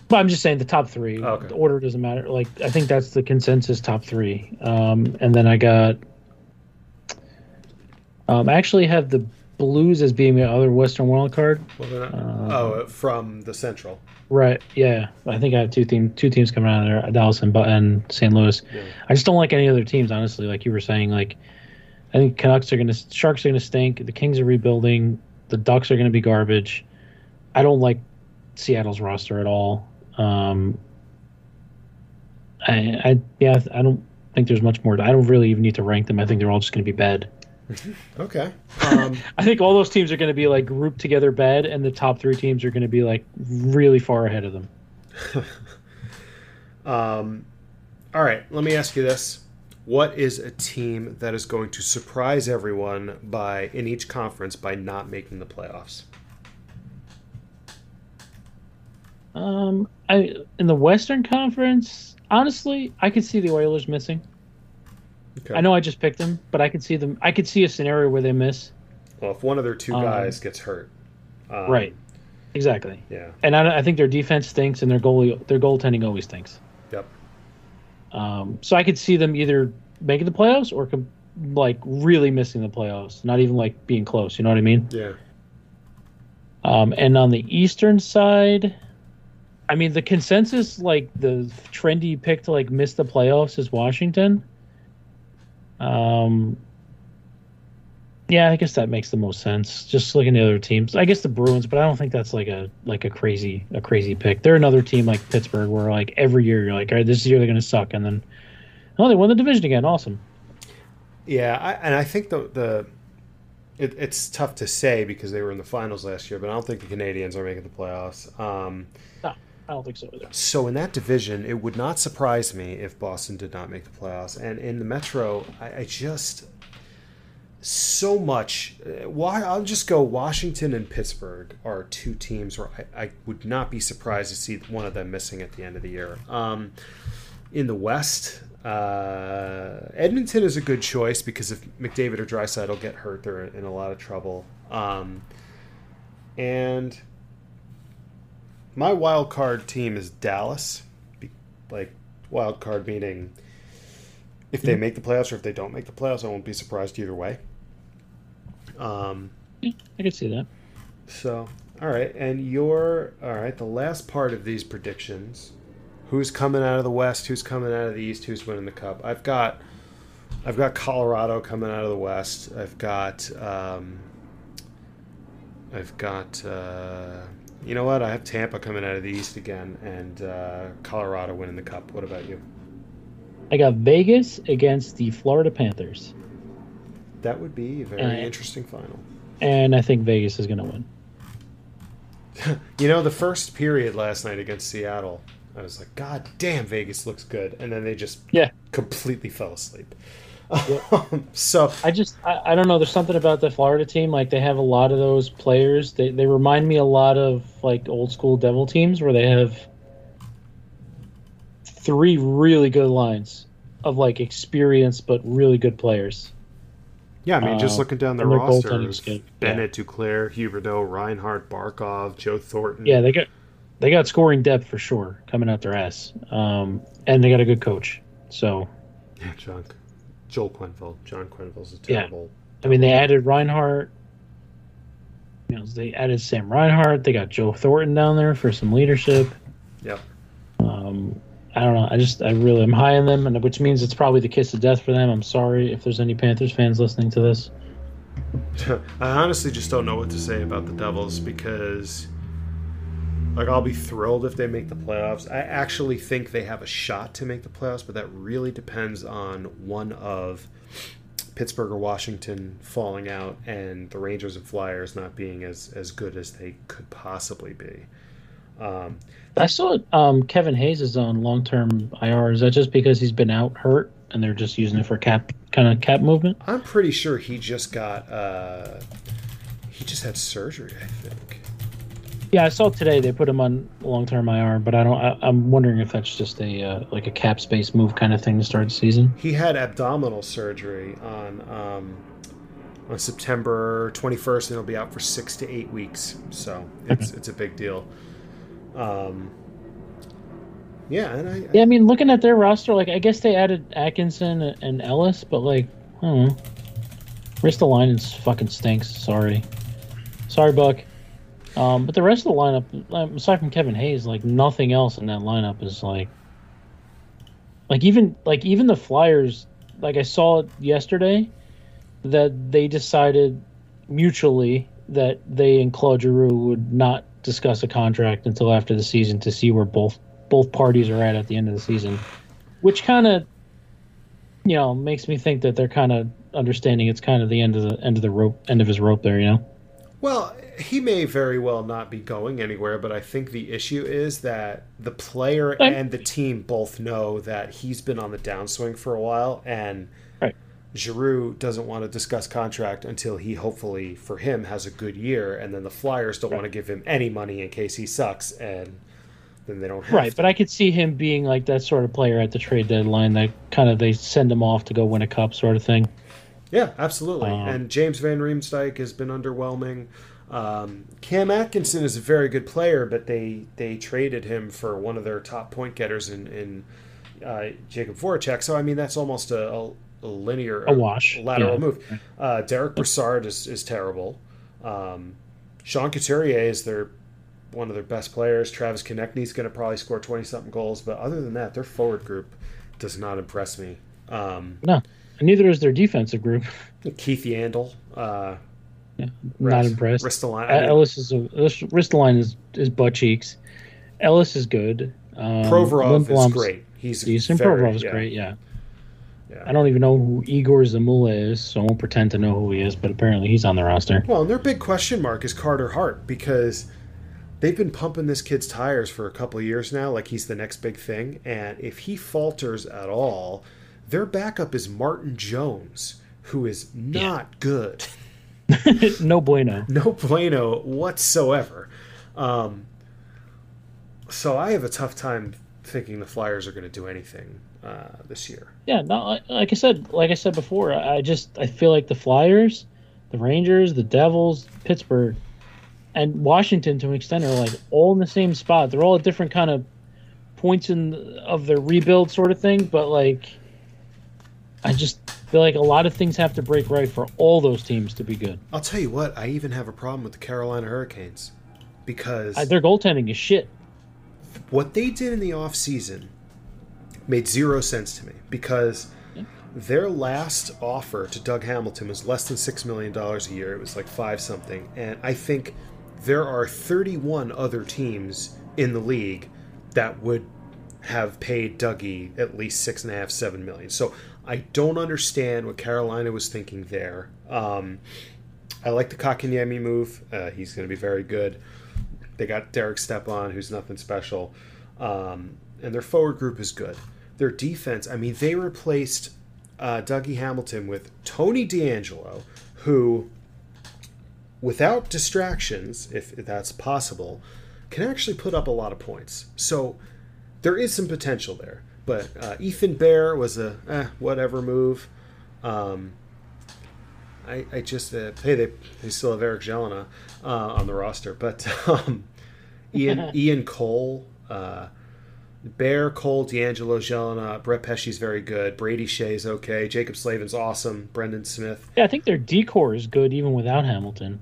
But I'm just saying the top three. Okay. The order doesn't matter. Like I think that's the consensus top three. Um, and then I got. Um, I actually have the Blues as being the other Western wild card. well, Um, oh, from the Central. Right. Yeah. I think I have two team two teams coming out of there, Dallas and, and St. Louis. Yeah. I just don't like any other teams, honestly. Like you were saying, like I think Canucks are gonna Sharks are gonna stink. The Kings are rebuilding. The Ducks are gonna be garbage. I don't like Seattle's roster at all. Um, I, I yeah, I don't think there's much more. I don't really even need to rank them. I think they're all just gonna be bad. Okay. Um, I think all those teams are gonna be like grouped together bad, and the top three teams are gonna be like really far ahead of them. um, all right. Let me ask you this: What is a team that is going to surprise everyone by in each conference by not making the playoffs? Um, I in the Western Conference, honestly, I could see the Oilers missing. Okay. I know I just picked them, but I could see them. I could see a scenario where they miss. Well, if one of their two Um, guys gets hurt, um, right. Exactly. Yeah. And I, I think their defense stinks, and their goalie, their goaltending always stinks. Yep. Um, so I could see them either making the playoffs or com- like really missing the playoffs, not even like being close. You know what I mean? Yeah. Um, and on the Eastern side, I mean, the consensus, like the trendy pick to like miss the playoffs is Washington. Um, yeah, I guess that makes the most sense. Just looking at the other teams, I guess the Bruins, but I don't think that's like a like a crazy a crazy pick. They're another team like Pittsburgh, where like every year you're like, all right, this year they're going to suck, and then oh, they won the division again. Awesome. Yeah, I, and I think the the it, it's tough to say because they were in the finals last year, but I don't think the Canadiens are making the playoffs. Um, I don't think so either. so in that division, it would not surprise me if Boston did not make the playoffs. And in the Metro, I, I just so much. uh, Why I'll just go. Washington and Pittsburgh are two teams where I, I would not be surprised to see one of them missing at the end of the year. Um, in the West, uh, Edmonton is a good choice because if McDavid or Draisaitl get hurt, they're in a lot of trouble. Um, and my wild card team is Dallas. Like wild card meaning if they make the playoffs or if they don't make the playoffs, I won't be surprised either way. Um, I can see that. so, all right, and your all right. The last part of these predictions: who's coming out of the West? Who's coming out of the East? Who's winning the Cup? I've got, I've got Colorado coming out of the West. I've got, um, I've got, uh, you know what? I have Tampa coming out of the East again, and uh, Colorado winning the Cup. What about you? I got Vegas against the Florida Panthers, That would be a very Uh, interesting final. and I think Vegas is going to win. You know, the first period last night against Seattle, I was like, God damn, Vegas looks good. And then they just Yeah. completely fell asleep. so, I just I, I don't know. There's something about the Florida team. Like they have a lot of those players. They they remind me a lot of like old school Devil teams where they have three really good lines of like experienced but really good players. yeah, I mean, just Uh, looking down the roster, good. Yeah. Bennett, Duclair, Huberdeau, Reinhart, Barkov, Joe Thornton. Yeah, they got they got scoring depth for sure coming out their ass, um, and they got a good coach. So Yeah, John, Joel Quenneville. John Quenneville's a Yeah. terrible. I mean, they added Reinhart. You know, they added Sam Reinhart. They got Joe Thornton down there for some leadership. Yeah. Um, I don't know. I just, I really am high on them, and which means it's probably the kiss of death for them. I'm sorry if there's any Panthers fans listening to this. I honestly just don't know what to say about the Devils because, like, I'll be thrilled if they make the playoffs. I actually think they have a shot to make the playoffs, but that really depends on one of Pittsburgh or Washington falling out and the Rangers and Flyers not being as, as good as they could possibly be. Um, I saw um, Kevin Hayes is on long term IR. Is that just because he's been out hurt and they're just using it for cap kind of cap movement? I'm pretty sure he just got, uh, he just had surgery, I think. Yeah, I saw today they put him on long term IR, but I don't. I, I'm wondering if that's just a uh, like a cap space move kind of thing to start the season. he had abdominal surgery on um, on September 21st, and he'll be out for six to eight weeks. So it's it's a big deal. Um, yeah, and I, Yeah, I mean, looking at their roster, like I guess they added Atkinson and Ellis, but like I don't know. Ristolainen fucking stinks. Sorry, sorry, Buck. Um, but the rest of the lineup, um, aside from Kevin Hayes, like nothing else in that lineup is like, like even like even the Flyers. Like I saw it yesterday, that they decided mutually that they and Claude Giroux would not discuss a contract until after the season to see where both both parties are at at the end of the season, which kind of, you know, makes me think that they're kind of understanding it's kind of the end of the end of the rope, end of his rope there. You know, well, he may very well not be going anywhere, but I think the issue is that the player Right. and the team both know that he's been on the downswing for a while, and Right. Giroux doesn't want to discuss contract until he hopefully for him has a good year, and then the Flyers don't want to give him any money in case he sucks, and then they don't have right? to. But I could see him being like that sort of player at the trade deadline that kind of they send him off to go win a cup, sort of thing. Yeah, absolutely. Um, and James Van Riemsdyk has been underwhelming. Um, Cam Atkinson is a very good player, but they they traded him for one of their top point getters in in uh, Jakub Voracek. So I mean, that's almost a, a, a linear A wash, lateral yeah. move. Uh, Derek Brassard is, is terrible. Um, Sean Couturier is their one of their best players. Travis Konecny's going to probably score twenty something goals, but other than that, their forward group does not impress me. Um, No, and neither is their defensive group. Keith Yandle, uh, Yeah, not impressed. Ristolainen. Uh, Ellis is a Ristolainen is is butt cheeks. Ellis is good. Um, Provorov is great. He's Decent. very- Provorov is yeah, great. Yeah. yeah. I don't even know who Igor Zamula is, so I won't pretend to know who he is. But apparently, he's on the roster. Well, and their big question mark is Carter Hart because they've been pumping this kid's tires for a couple of years now, like he's the next big thing. And if he falters at all, their backup is Martin Jones, who is not good. no bueno. No bueno whatsoever. Um, so I have a tough time thinking the Flyers are going to do anything uh, this year. Yeah, no, like I said, like I said before, I just I feel like the Flyers, the Rangers, the Devils, Pittsburgh, and Washington to an extent are like all in the same spot. They're all at different kind of points in of their rebuild sort of thing, but like I just feel like a lot of things have to break right for all those teams to be good. I'll tell you what, I even have a problem with the Carolina Hurricanes because their goaltending is shit. what they did in the offseason made zero sense to me because their last offer to Doug Hamilton was less than $6 million a year. It was like five something. And I think there are 31 other teams in the league that would have paid Dougie at least six and a half, seven million. So I don't understand what Carolina was thinking there. Um, I like the Kotkaniemi move. Uh, he's going to be very good. They got Derek Stepan, who's nothing special, um, and their forward group is good. Their defense, I mean, they replaced uh, Dougie Hamilton with Tony DeAngelo, who, without distractions, if, if that's possible, can actually put up a lot of points. So there is some potential there. But uh, Ethan Bear was a eh, whatever move. Um, I, I just uh, hey they, they still have Eric Jelena uh, on the roster, but um, Ian Ian Cole, uh, Bear Cole, DeAngelo Jelena, Brett Pesce's very good. Brady Skjei's okay. Jaccob Slavin's awesome. Brendan Smith. Yeah, I think their decor is good even without Hamilton.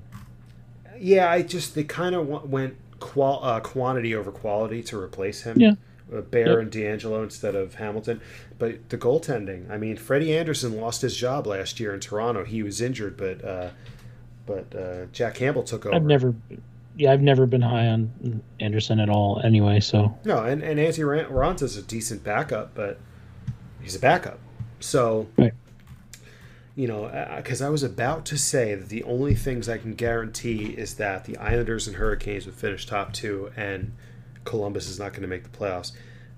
Yeah, I just they kind of went qual- uh, quantity over quality to replace him. Yeah. Uh, Bear Yep. and DeAngelo instead of Hamilton. But the goaltending, I mean, Freddie Andersen lost his job last year in Toronto. He was injured, but uh, but uh, Jack Campbell took over. I've never, yeah, I've never been high on Andersen at all. Anyway, so No, and, and Antti Raanta's a decent backup, but he's a backup. So, Right. you know, because I was about to say that the only things I can guarantee is that the Islanders and Hurricanes would finish top two and Columbus is not going to make the playoffs.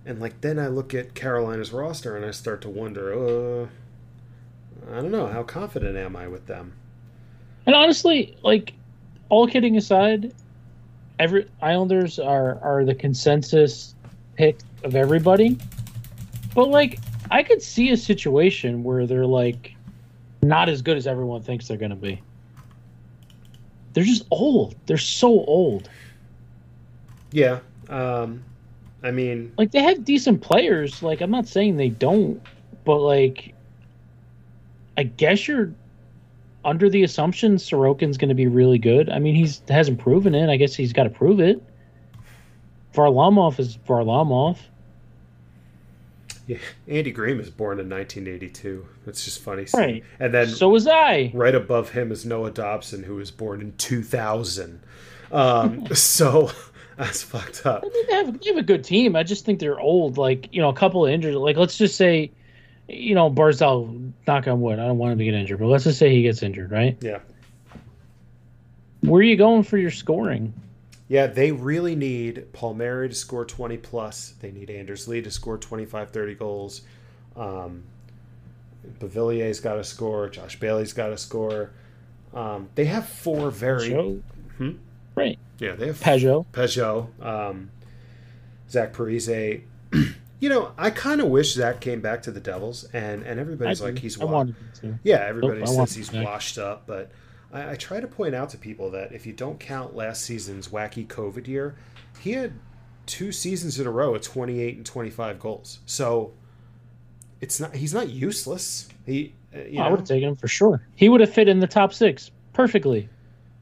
And, like, then I look at Carolina's roster and I start to wonder, uh, I don't know, how confident am I with them? And honestly, like all kidding aside, every Islanders are are the consensus pick of everybody. But like I could see a situation where they're like not as good as everyone thinks they're going to be. They're just old. They're so old. Yeah. Um, I mean, Like they have decent players. Like I'm not saying they don't, but like I guess you're under the assumption Sorokin's going to be really good. I mean, he's hasn't proven it. I guess he's got to prove it. Varlamov is Varlamov. Yeah, Andy Greene was born in 1982. That's just funny. Right. And then So was I. right above him is Noah Dobson, who was born in 2000. Um, so that's fucked up. I mean, they have, they have a good team. I just think they're old. Like you know, a couple of injuries. Like let's just say, you know, Barzal. Knock on wood. I don't want him to get injured, but let's just say he gets injured, right? Yeah. Where are you going for your scoring? Yeah, they really need Palmieri to score 20 plus. They need Anders Lee to score 25, 30 goals. Um, Pavillier's got to score. Josh Bailey's got to score. Um, they have four very. Show. Hmm? Right. Yeah, they have Pageau. Pageau, um, Zach Parise. you know, I kind of wish Zach came back to the Devils, and and everybody's I like do. he's I wa- yeah, everybody Nope, says he's washed up, but I, I try to point out to people that if you don't count last season's wacky COVID year, he had two seasons in a row at 28 and 25 goals. So it's not he's not useless. He uh, I would have taken him for sure. He would have fit in the top six perfectly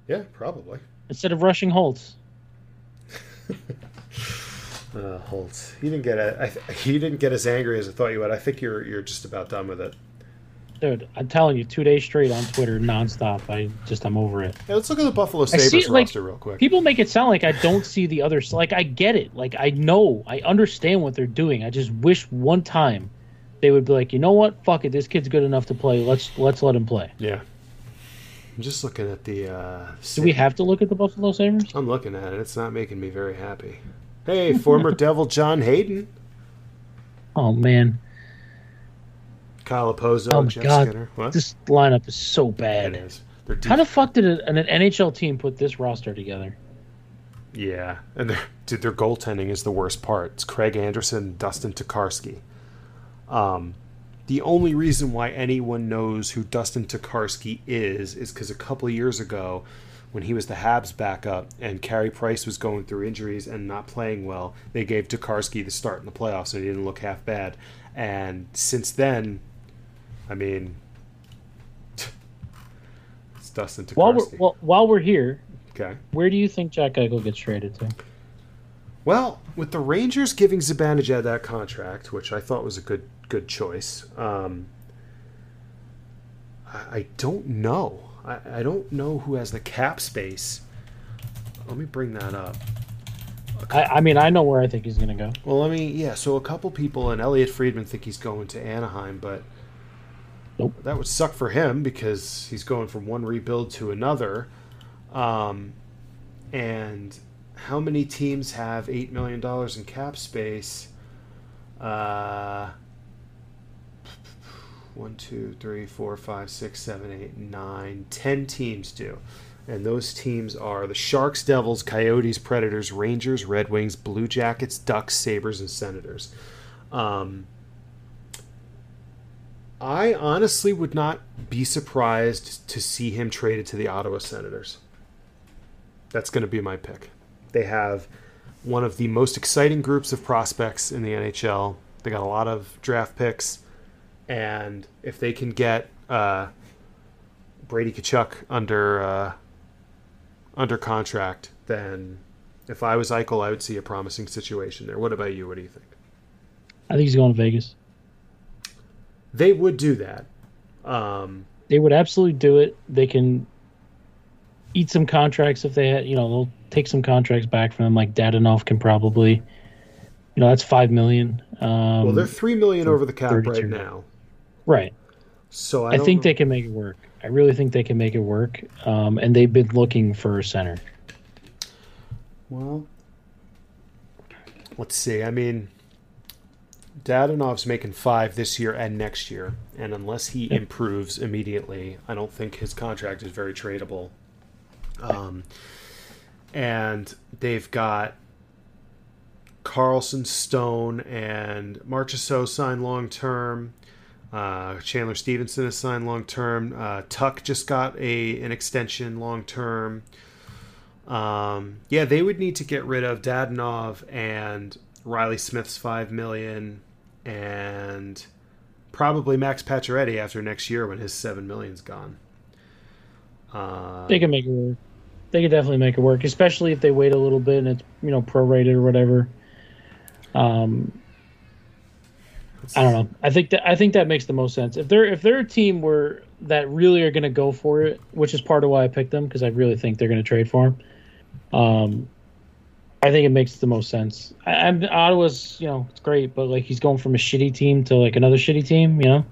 yeah, probably. Instead of rushing Holtz. Uh, Holtz, he didn't get a, I th- he didn't get as angry as I thought you would. I think you're you're just about done with it. Dude, I'm telling you, two days straight on Twitter, nonstop. I just, I'm over it. Hey, let's look at the Buffalo Sabres see, like, roster real quick. People make it sound like I don't see the other. Like I get it. Like I know, I understand what they're doing. I just wish one time they would be like, you know what? Fuck it. This kid's good enough to play. Let's let's let him play. yeah, I'm just looking at the. Uh, Do we have to look at the Buffalo Sabres? I'm looking at it. It's not making me very happy. Hey, former Devil John Hayden. Oh man, Kyle Okposo, Oh my Jeff God. Skinner. What? This lineup is so bad. is. They're deep. How the fuck did a- an NHL team put this roster together? Yeah, and their dude, their goaltending is the worst part. It's Craig Anderson, Dustin Tokarski. Um, the only reason why anyone knows who Dustin Tokarski is is because a couple of years ago, when he was the Habs backup and Carey Price was going through injuries and not playing well, they gave Tokarski the start in the playoffs, and he didn't look half bad. And since then, I mean, it's Dustin Tokarski. While we're well, while we're here, okay. where do you think Jack Eichel gets traded to? Well, with the Rangers giving Zibanejad that contract, which I thought was a good good choice, um, I, I don't know. I, I don't know who has the cap space. Let me bring that up. I, I mean, I know where I think he's gonna go. Well, let me. Yeah, so a couple people and Elliotte Friedman think he's going to Anaheim, but Nope. that would suck for him because he's going from one rebuild to another. Um, and how many teams have eight million dollars in cap space? Uh, one, two, three, four, five, six, seven, eight, nine, ten teams do. And those teams are the Sharks, Devils, Coyotes, Predators, Rangers, Red Wings, Blue Jackets, Ducks, Sabres, and Senators. Um, I honestly would not be surprised to see him traded to the Ottawa Senators. That's going to be my pick. They have one of the most exciting groups of prospects in the NHL. They got a lot of draft picks, and if they can get uh, Brady Tkachuk under uh, under contract, then if I was Eichel, I would see a promising situation there. What about you? What do you think? I think he's going to Vegas. They would do that. Um, They would absolutely do it. They can eat some contracts if they had, you know, they'll take some contracts back from them. Like Dadonov can probably, you know, that's five million. Um, well, they're three million over the cap 32 right now, right. so I, I, think know- they can make it work. I really think they can make it work. Um, and they've been looking for a center. Well, let's see. I mean, Dadonov's making five this year and next year, and unless he improves immediately, I don't think his contract is very tradable. Um, and they've got Karlsson, Stone, and Marchessault signed long term. Uh, Chandler Stephenson is signed long term. Uh, Tuch just got a an extension long term. Um, yeah, they would need to get rid of Dadonov and Reilly Smith's five million, and probably Max Pacioretty after next year when his seven million's gone. Uh, They can make it. They could definitely make it work, especially if they wait a little bit and it's you know prorated or whatever. Um, I don't know. I think that I think that makes the most sense. If they're if they're a team where that really are going to go for it, which is part of why I picked them because I really think they're going to trade for him. Um, I think it makes the most sense. I, I'm Ottawa's, you know, it's great, but like he's going from a shitty team to like another shitty team, you know.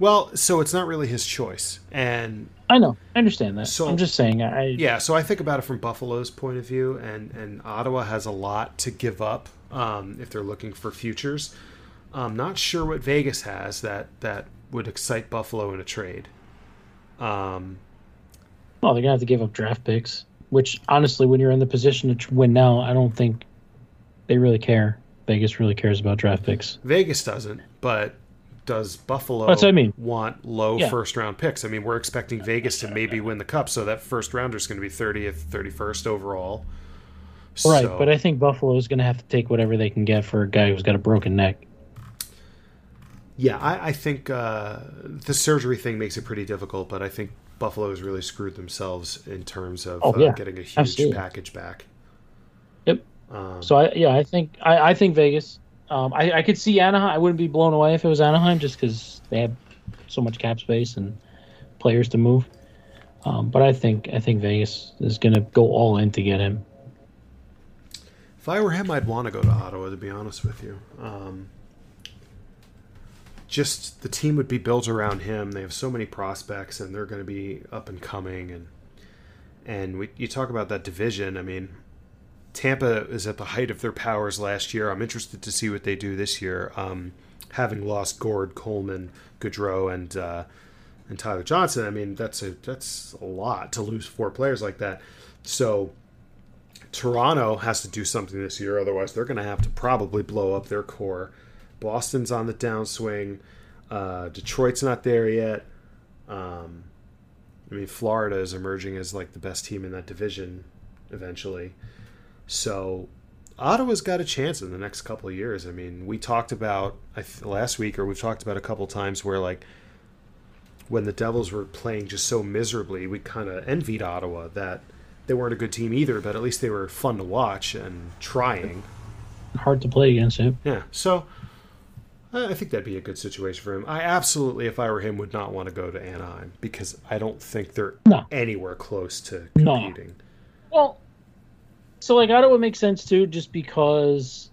Well, so it's not really his choice, and I know, I understand that. So- I'm just saying, I yeah, so I think about it from Buffalo's point of view, and and Ottawa has a lot to give up um, if they're looking for futures. I'm not sure what Vegas has that that would excite Buffalo in a trade. Um, well, they're gonna have to give up draft picks. Which honestly, when you're in the position to win now, I don't think they really care. Vegas really cares about draft picks. Vegas doesn't, but does Buffalo That's what I mean. want low Yeah. first round picks? I mean, we're expecting Vegas to maybe win the cup, so that first rounder is going to be 30th, 31st overall. Right, So- but I think Buffalo is going to have to take whatever they can get for a guy who's got a broken neck. Yeah, I, I think uh, the surgery thing makes it pretty difficult, but I think Buffalo has really screwed themselves in terms of Oh, uh, yeah, getting a huge absolutely. package back. Yep. Um, So I yeah, I think I, I think Vegas. Um, I I could see Anaheim. I wouldn't be blown away if it was Anaheim, just because they have so much cap space and players to move. Um, but I think I think Vegas is going to go all in to get him. if I were him, I'd want to go to Ottawa, to be honest with you. Um, just the team would be built around him. They have so many prospects, and they're going to be up and coming. And and we, you talk about that division. I mean, Tampa is at the height of their powers last year. I'm interested to see what they do this year. Um, having lost Gourde, Coleman, Goodrow, and uh, and Tyler Johnson. I mean, that's a that's a lot to lose four players like that. So Toronto has to do something this year, otherwise they're going to have to probably blow up their core. Boston's on the downswing. Uh, Detroit's not there yet. Um, I mean, Florida is emerging as like the best team in that division eventually. So Ottawa's got a chance in the next couple of years. I mean, we talked about I th- last week, or we've talked about a couple times where like when the Devils were playing just so miserably, we kind of envied Ottawa that they weren't a good team either, but at least they were fun to watch and trying. Hard to play against him. Yeah, so I think that'd be a good situation for him. I absolutely, if I were him, would not want to go to Anaheim because I don't think they're No. anywhere close to No. competing. Well, so like Ottawa makes sense too, just because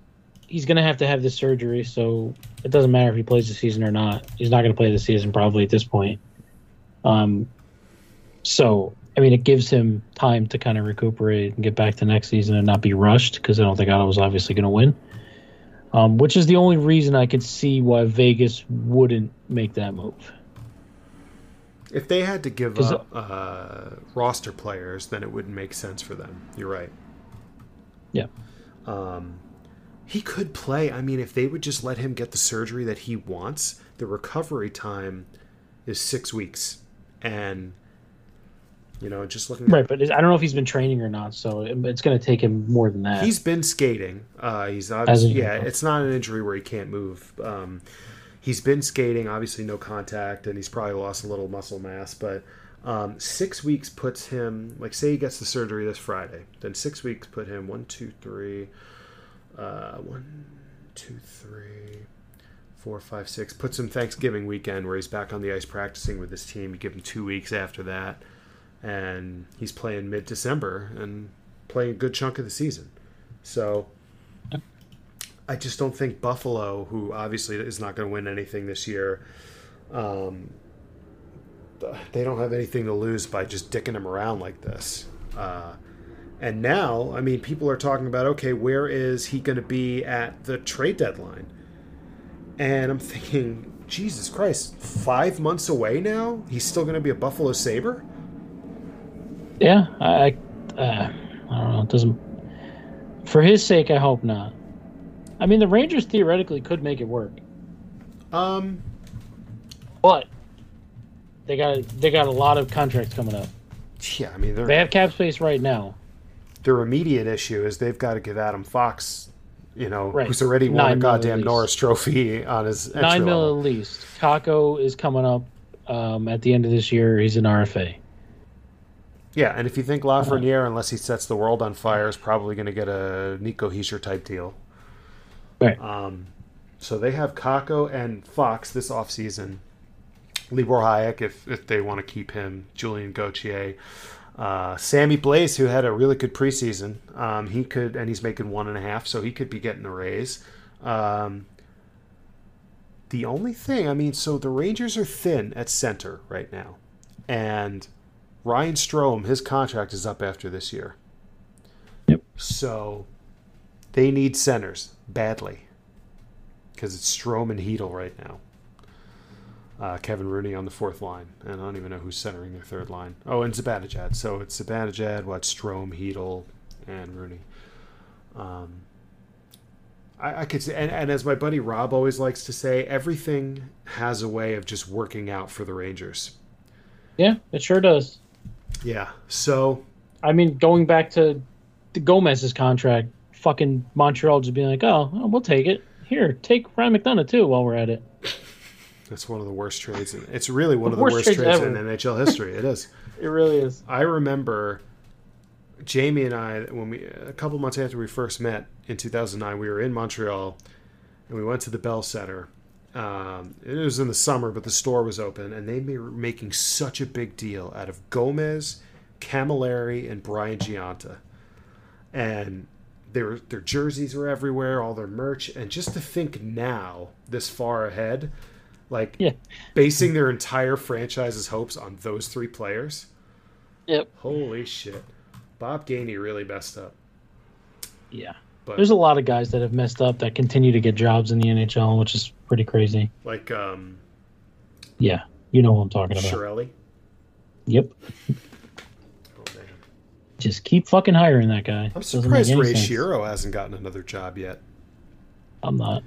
he's going to have to have the surgery. So it doesn't matter if he plays the season or not. He's not going to play the season probably at this point. Um, so I mean, it gives him time to kind of recuperate and get back to next season and not be rushed because I don't think Ottawa's obviously going to win. Um, which is the only reason I could see why Vegas wouldn't make that move. If they had to give up uh, roster players, then it wouldn't make sense for them. You're right. Yeah. Um, he could play. I mean, if they would just let him get the surgery that he wants, the recovery time is six weeks, and you know, just looking. Right, but I don't know if he's been training or not, so it- it's going to take him more than that. He's been skating. Uh, he's obviously yeah. It's not an injury where he can't move. Um, he's been skating. Obviously, no contact, and he's probably lost a little muscle mass. But um, six weeks puts him like say he gets the surgery this Friday. Then six weeks put him one, two, three, uh, one, two, three, four, five, six. Puts him Thanksgiving weekend where he's back on the ice practicing with his team. You give him two weeks after that, and he's playing mid December and playing a good chunk of the season. So I just don't think Buffalo, who obviously is not going to win anything this year, um, they don't have anything to lose by just dicking him around like this. Uh, and now, I mean, people are talking about okay, where is he going to be at the trade deadline? And I'm thinking, Jesus Christ, five months away now? He's still going to be a Buffalo Saber? Yeah, I, I, uh, I don't know. It doesn't. For his sake, I hope not. I mean, the Rangers theoretically could make it work, Um, but they got they got a lot of contracts coming up. yeah, I mean, They have cap space right now. their immediate issue is they've got to give Adam Fox, you know, Right. who's already won a Nine at goddamn. Norris Trophy on his Nine mil level. at least. Kakko is coming up um, at the end of this year. He's an RFA. Yeah, and if you think Lafreniere, unless he sets the world on fire, is probably going to get a Nico Hischier type deal. Right. Um, so they have Kakko and Fox this offseason. Libor Hajek, if, if they want to keep him, Julien Gauthier. Uh, Sammy Blais, who had a really good preseason, um, he could, and he's making one and a half, so he could be getting a raise. Um, the only thing, I mean, so the Rangers are thin at center right now, and Ryan Strome, his contract is up after this year. Yep. So they need centers badly because it's Strome and Chytil right now. Uh, Kevin Rooney on the fourth line, and I don't even know who's centering their third line. Oh, and Zibanejad. So it's Zibanejad, what Strome, Chytil, and Rooney. Um, I, I could say, and, and as my buddy Rob always likes to say, everything has a way of just working out for the Rangers. Yeah, it sure does. Yeah. So I mean, going back to the Gomez's contract, fucking Montreal just being like, oh, well, we'll take it. Here, take Ryan McDonagh too while we're at it. That's one of the worst trades. In, it's really one The of the worst worst trades trades in NHL history. It is. It really is. I remember Jamie and I when we a couple months after we first met in 2009, we were in Montreal and we went to the Bell Center. Um, it was in the summer, but the store was open, and they were making such a big deal out of Gomez, Camilleri, and Brian Gionta, and their their jerseys were everywhere, all their merch, and just to think now, this far ahead, like Yeah. basing their entire franchise's hopes on those three players. Yep. Holy shit. Bob Gainey really messed up. Yeah. But There's a lot of guys that have messed up that continue to get jobs in the NHL, which is pretty crazy. like um, Yeah, you know what I'm talking about. Chiarelli. Yep. Oh. Just keep fucking hiring that guy. I'm surprised Ray sense. Shero hasn't gotten another job yet. I'm not.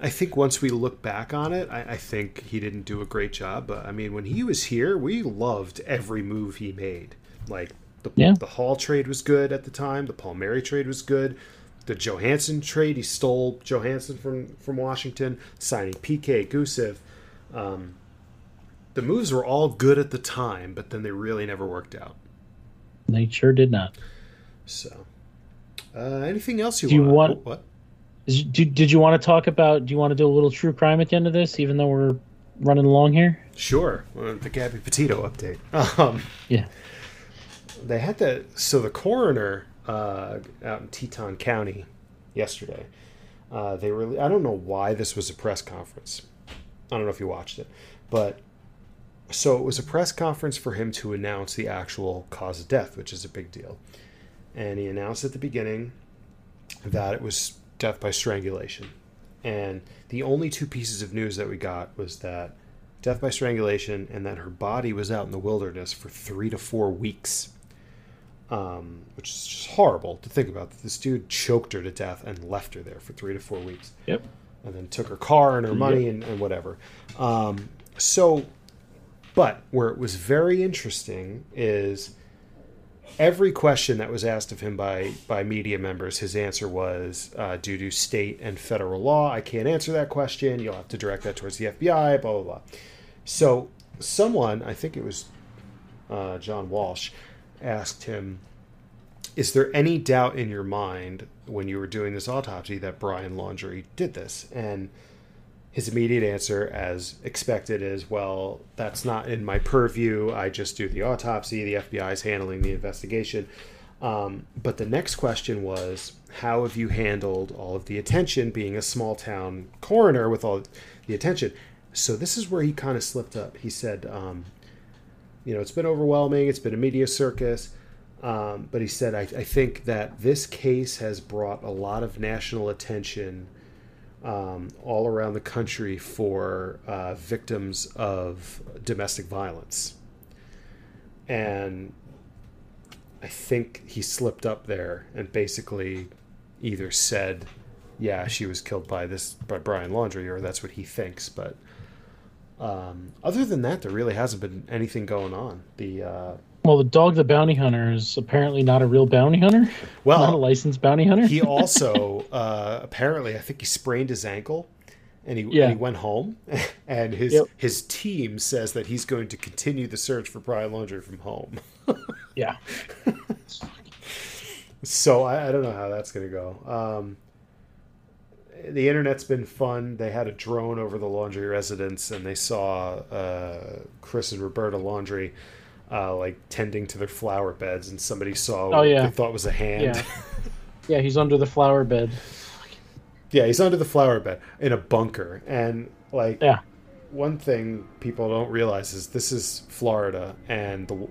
I think once we look back on it, I, I think he didn't do a great job. But I mean, when he was here, we loved every move he made. Like the Yeah. the Hall trade was good at the time. The Palmieri trade was good. The Johansson trade, he stole Johansson from from Washington, signing PK Gusev. Um, the moves were all good at the time, but then they really never worked out. They sure did not. So, uh, anything else you Do you want? want- oh, what? Did, did you want to talk about? Do you want to do a little true crime at the end of this, even though we're running along here? Sure. Uh, the Gabby Petito update. Um, Yeah. they had to. So the coroner uh, out in Teton County yesterday, uh, they really. I don't know why this was a press conference. I don't know if you watched it, but so it was a press conference for him to announce the actual cause of death, which is a big deal. And he announced at the beginning that it was death by strangulation. And the only two pieces of news that we got was that death by strangulation and that her body was out in the wilderness for three to four weeks. Um, which is just horrible to think about. This dude choked her to death and left her there for three to four weeks Yep. and then took her car and her money and, and whatever. Um, so, but where it was very interesting is every question that was asked of him by by media members, his answer was uh, due to state and federal law. I can't answer that question. You'll have to direct that towards the FBI. Blah blah blah. So, someone, I think it was uh, John Walsh, asked him, "Is there any doubt in your mind when you were doing this autopsy that Brian Laundrie did this?" And his immediate answer, as expected, is, "Well, that's not in my purview. I just do the autopsy. The FBI is handling the investigation." Um, but the next question was, "How have you handled all of the attention, being a small town coroner with all the attention?" So this is where he kind of slipped up. He said, um, "You know, it's been overwhelming. It's been a media circus." Um, but he said, I, I think that this case has brought a lot of national attention um, all around the country for uh, victims of domestic violence. And I think he slipped up there and basically either said, yeah, she was killed by this by Brian Laundrie, or that's what he thinks. But um, other than that, there really hasn't been anything going on. The uh, Well, the dog, the bounty hunter, is apparently not a real bounty hunter. well, not a licensed bounty hunter. he also uh, apparently I think he sprained his ankle and he, Yeah. and he went home and his Yep. his team says that he's going to continue the search for Brian Laundrie from home. yeah. So I, I don't know how that's going to go. Um, the internet's been fun. They had a drone over the Laundrie residence, and they saw uh, Chris and Roberta Laundrie uh, like tending to their flower beds, and somebody saw Oh, what yeah. they thought was a hand. Yeah. Yeah, he's under the flower bed. Yeah, he's under the flower bed in a bunker. And like Yeah. one thing people don't realize is this is Florida and the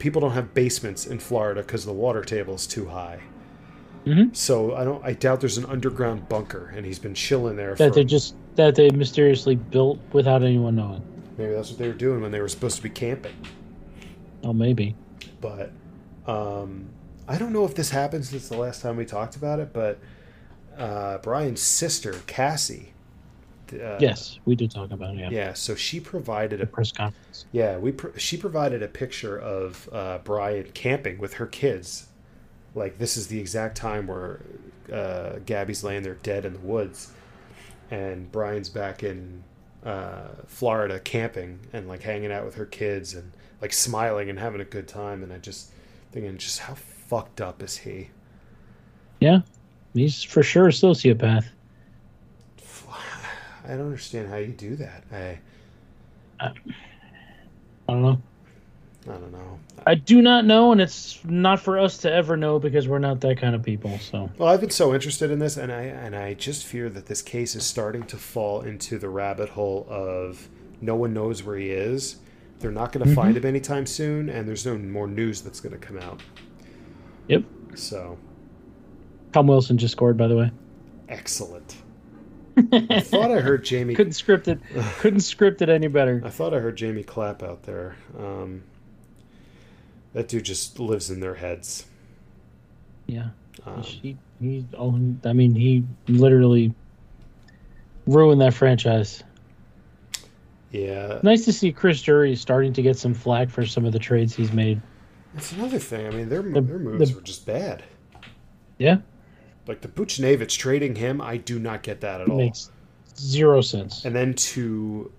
people don't have basements in Florida cuz the water table is too high. Mhm. So I don't I doubt there's an underground bunker and he's been chilling there That for they just that they mysteriously built without anyone knowing. maybe that's what they were doing when they were supposed to be camping. Oh, maybe. But um I don't know if this happened since the last time we talked about it, but uh, Brian's sister Cassie uh, yes, we did talk about it. Yeah. Yeah, so she provided a The press conference. Yeah, we pr- she provided a picture of uh, Brian camping with her kids. Like this is the exact time where uh, Gabby's laying there dead in the woods, and Brian's back in uh, Florida camping and like hanging out with her kids and like smiling and having a good time. And I just thinking, just how fucked up is he? Yeah, he's for sure a sociopath. I don't understand how you do that. I I don't know. I don't know. I do not know, and it's not for us to ever know because we're not that kind of people. So Well, I've been so interested in this, and I and I just fear that this case is starting to fall into the rabbit hole of no one knows where he is. They're not going to Mhm. find him anytime soon, and there's no more news that's going to come out. Yep. So, Tom Wilson just scored, by the way. Excellent. I thought I heard Jamie. couldn't script it. Couldn't script it any better. I thought I heard Jamie clap out there. Um, that dude just lives in their heads. Yeah. Um, he he. Oh, I mean, he literally ruined that franchise. yeah, Nice to see Chris Drury starting to get some flack for some of the trades he's made. that's another thing. I mean, their The- their moves the- were just bad. Yeah, Like the Buchnevich trading him, I do not get that at all. makes zero sense. and then to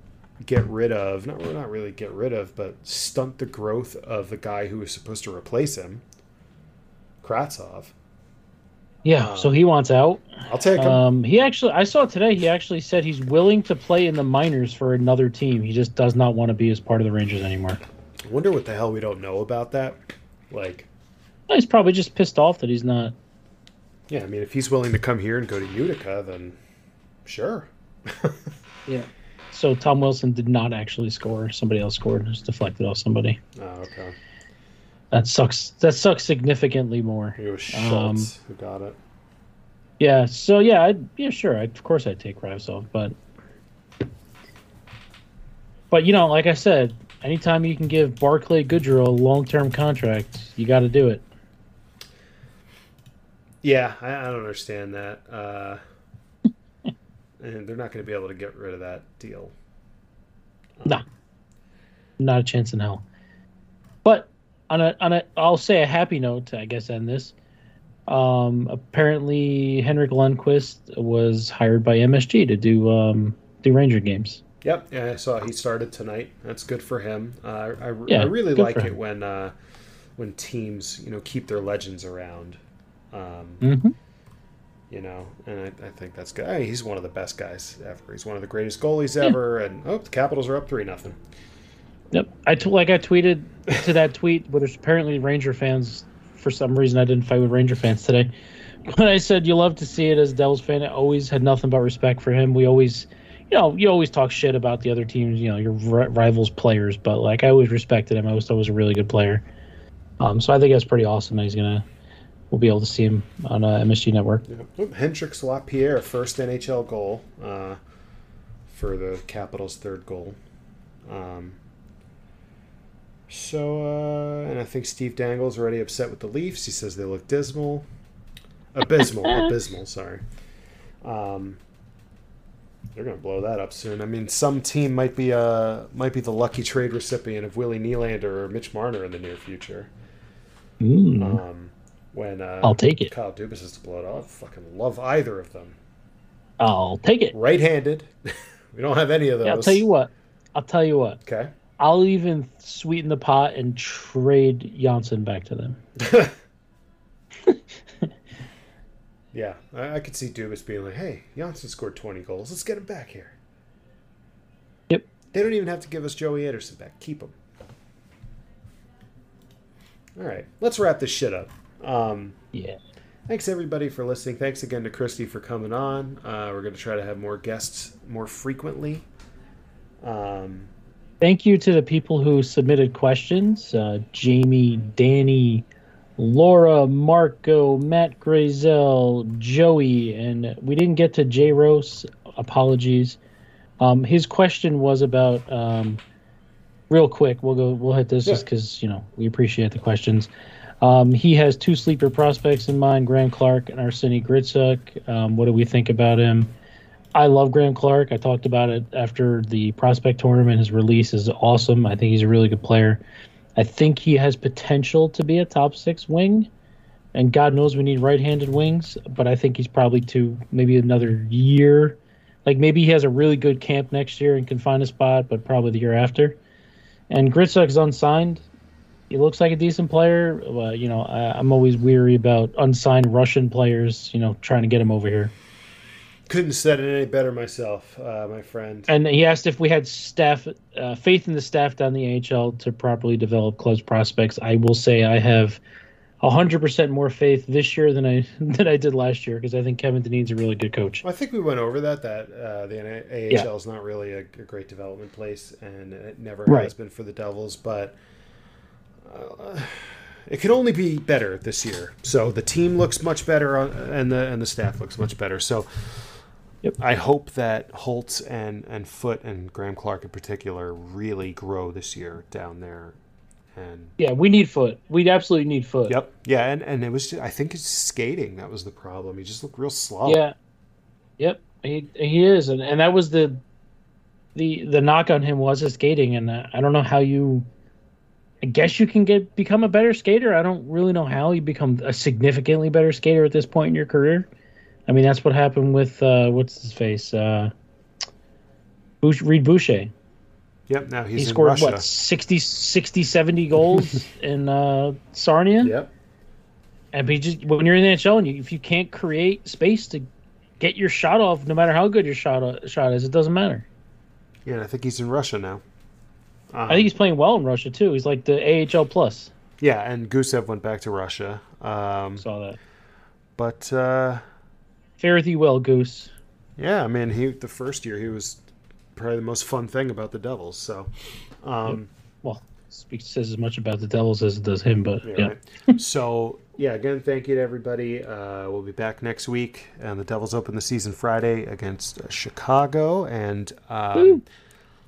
get rid of not not really get rid of but stunt the growth of the guy who was supposed to replace him Kravtsov Yeah, so he wants out. I'll take him Um, he actually, I saw today. He actually said he's willing to play in the minors for another team. He just does not want to be as part of the Rangers anymore. I wonder what the hell we don't know about that like He's probably just pissed off that he's not. yeah I mean if he's willing to come here and go to Utica then sure Yeah. So Tom Wilson did not actually score. Somebody else scored. And just deflected off somebody. oh okay That sucks. That sucks significantly more. it was Um, Schultz who got it Yeah. So yeah, I'd, yeah, sure. I'd, of course, I'd take Kravtsov, but but you know, like I said, anytime you can give Barclay Goodrow a long-term contract, you got to do it. yeah I, I don't understand that uh and they're not going to be able to get rid of that deal Nah, not a chance in hell. But on a on a, I'll say a happy note. I guess end this. Um, apparently, Henrik Lundqvist was hired by MSG to do um, do Ranger games. Yep, yeah, I saw he started tonight. That's good for him. Uh, I, Yeah, I really like it when uh, when teams you know keep their legends around. Um, Mm-hmm. You know, and I, I think that's good. He's one of the best guys ever. He's one of the greatest goalies ever. And oh, the Capitals are up three nothing. Yep. I t- like I tweeted to that tweet, but there's apparently Ranger fans. For some reason, I didn't fight with Ranger fans today. But I said you love to see it as a Devils fan. I always had nothing but respect for him. We always, you know, you always talk shit about the other teams, you know, your ri- rivals' players. But like I always respected him. I was always thought was a really good player. Um, so I think that's pretty awesome that he's gonna. We'll be able to see him on uh, MSG Network. Yeah. Oh, Hendrix Lapierre, first NHL goal uh, for the Capitals' third goal. Um, so, uh, and I think Steve Dangle's already upset with the Leafs. He says they look dismal, abysmal, abysmal. Sorry. Um, they're gonna blow that up soon. I mean, some team might be uh might be the lucky trade recipient of Willie Nylander or Mitch Marner in the near future. Mm, Um, when uh, I'll take it. Kyle Dubas is to blow it off. Fucking love either of them. I'll take it. Right-handed. we don't have any of those. Yeah, I'll tell you what. I'll tell you what. Okay. I'll even sweeten the pot and trade Johnsson back to them. yeah, I, I could see Dubas being like, "Hey, Johnsson scored 20 goals. Let's get him back here." Yep. They don't even have to give us Joey Anderson back. Keep him. All right, let's wrap this shit up. Um, Yeah. Thanks everybody for listening. Thanks again to Kristy for coming on. Uh, we're going to try to have more guests more frequently. Um, Thank you to the people who submitted questions uh, Jamie, Danny, Laura, Marco, Matt Grazel, Joey, and we didn't get to J Rose. Apologies. Um, his question was about. Um, real quick, we'll go. We'll hit this Yeah. just because you know we appreciate the questions. Um, he has two sleeper prospects in mind: Graeme Clarke and Arseny Gritsuk. Um, what do we think about him? I love Graeme Clarke. I talked about it after the prospect tournament. His release is awesome. I think he's a really good player. I think he has potential to be a top six wing, and God knows we need right-handed wings. But I think he's probably to maybe another year. Like maybe he has a really good camp next year and can find a spot, but probably the year after. And Gritsuk's unsigned. He looks like a decent player. Uh, you know, I, I'm always weary about unsigned Russian players. You know, trying to get him over here. couldn't said it any better myself, uh, my friend. And he asked if we had staff, uh, faith in the staff down the AHL to properly develop clubs prospects. I will say I have hundred percent more faith this year than I than I did last year because I think Kevin Dineen's a really good coach. I think we went over that. That uh, the AHL Yeah. is not really a, a great development place, and it never Right. has been for the Devils. But uh, it can only be better this year. So the team looks much better, and the and the staff looks much better. So Yep. I hope that Holtz and and Foote and Graeme Clarke in particular really grow this year down there. And Yeah, we need Foote. We absolutely need Foote. yep, yeah, and and it was I think it's skating that was the problem. He just looked real slow. Yeah. Yep. He he is, and and that was the the the knock on him was his skating, and uh, I don't know how you. I guess you can get become a better skater. I don't really know how you become a significantly better skater at this point in your career. I mean, that's what happened with uh, what's his face, uh, Bouch- Reid Boucher. Yep. Now he's he scored Russia. what 60, 60 70 goals in uh, Sarnia. Yep. And he just when you're in the NHL, and you, if you can't create space to get your shot off, no matter how good your shot shot is, it doesn't matter. Yeah, and I think he's in Russia now. Um, I think he's playing well in Russia too. He's like the AHL plus. yeah, and Gusev went back to Russia. Um, Saw that. but uh, Fare thee well, Goose. yeah, I mean, he the first year he was probably the most fun thing about the Devils. So, um, Well, speaks says as much about the Devils as it does him, but yeah. yeah, right. so yeah, again, thank you to everybody. Uh, we'll be back next week, and the Devils open the season Friday against uh, Chicago, and um.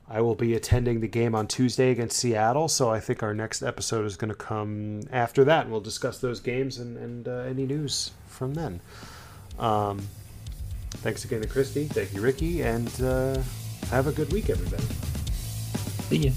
I will be attending the game on Tuesday against Seattle. So I think our next episode is going to come after that, and we'll discuss those games and, and uh, any news from then. Um, thanks again to Kristy. Thank you, Ricky, and uh, have a good week, everybody. see ya.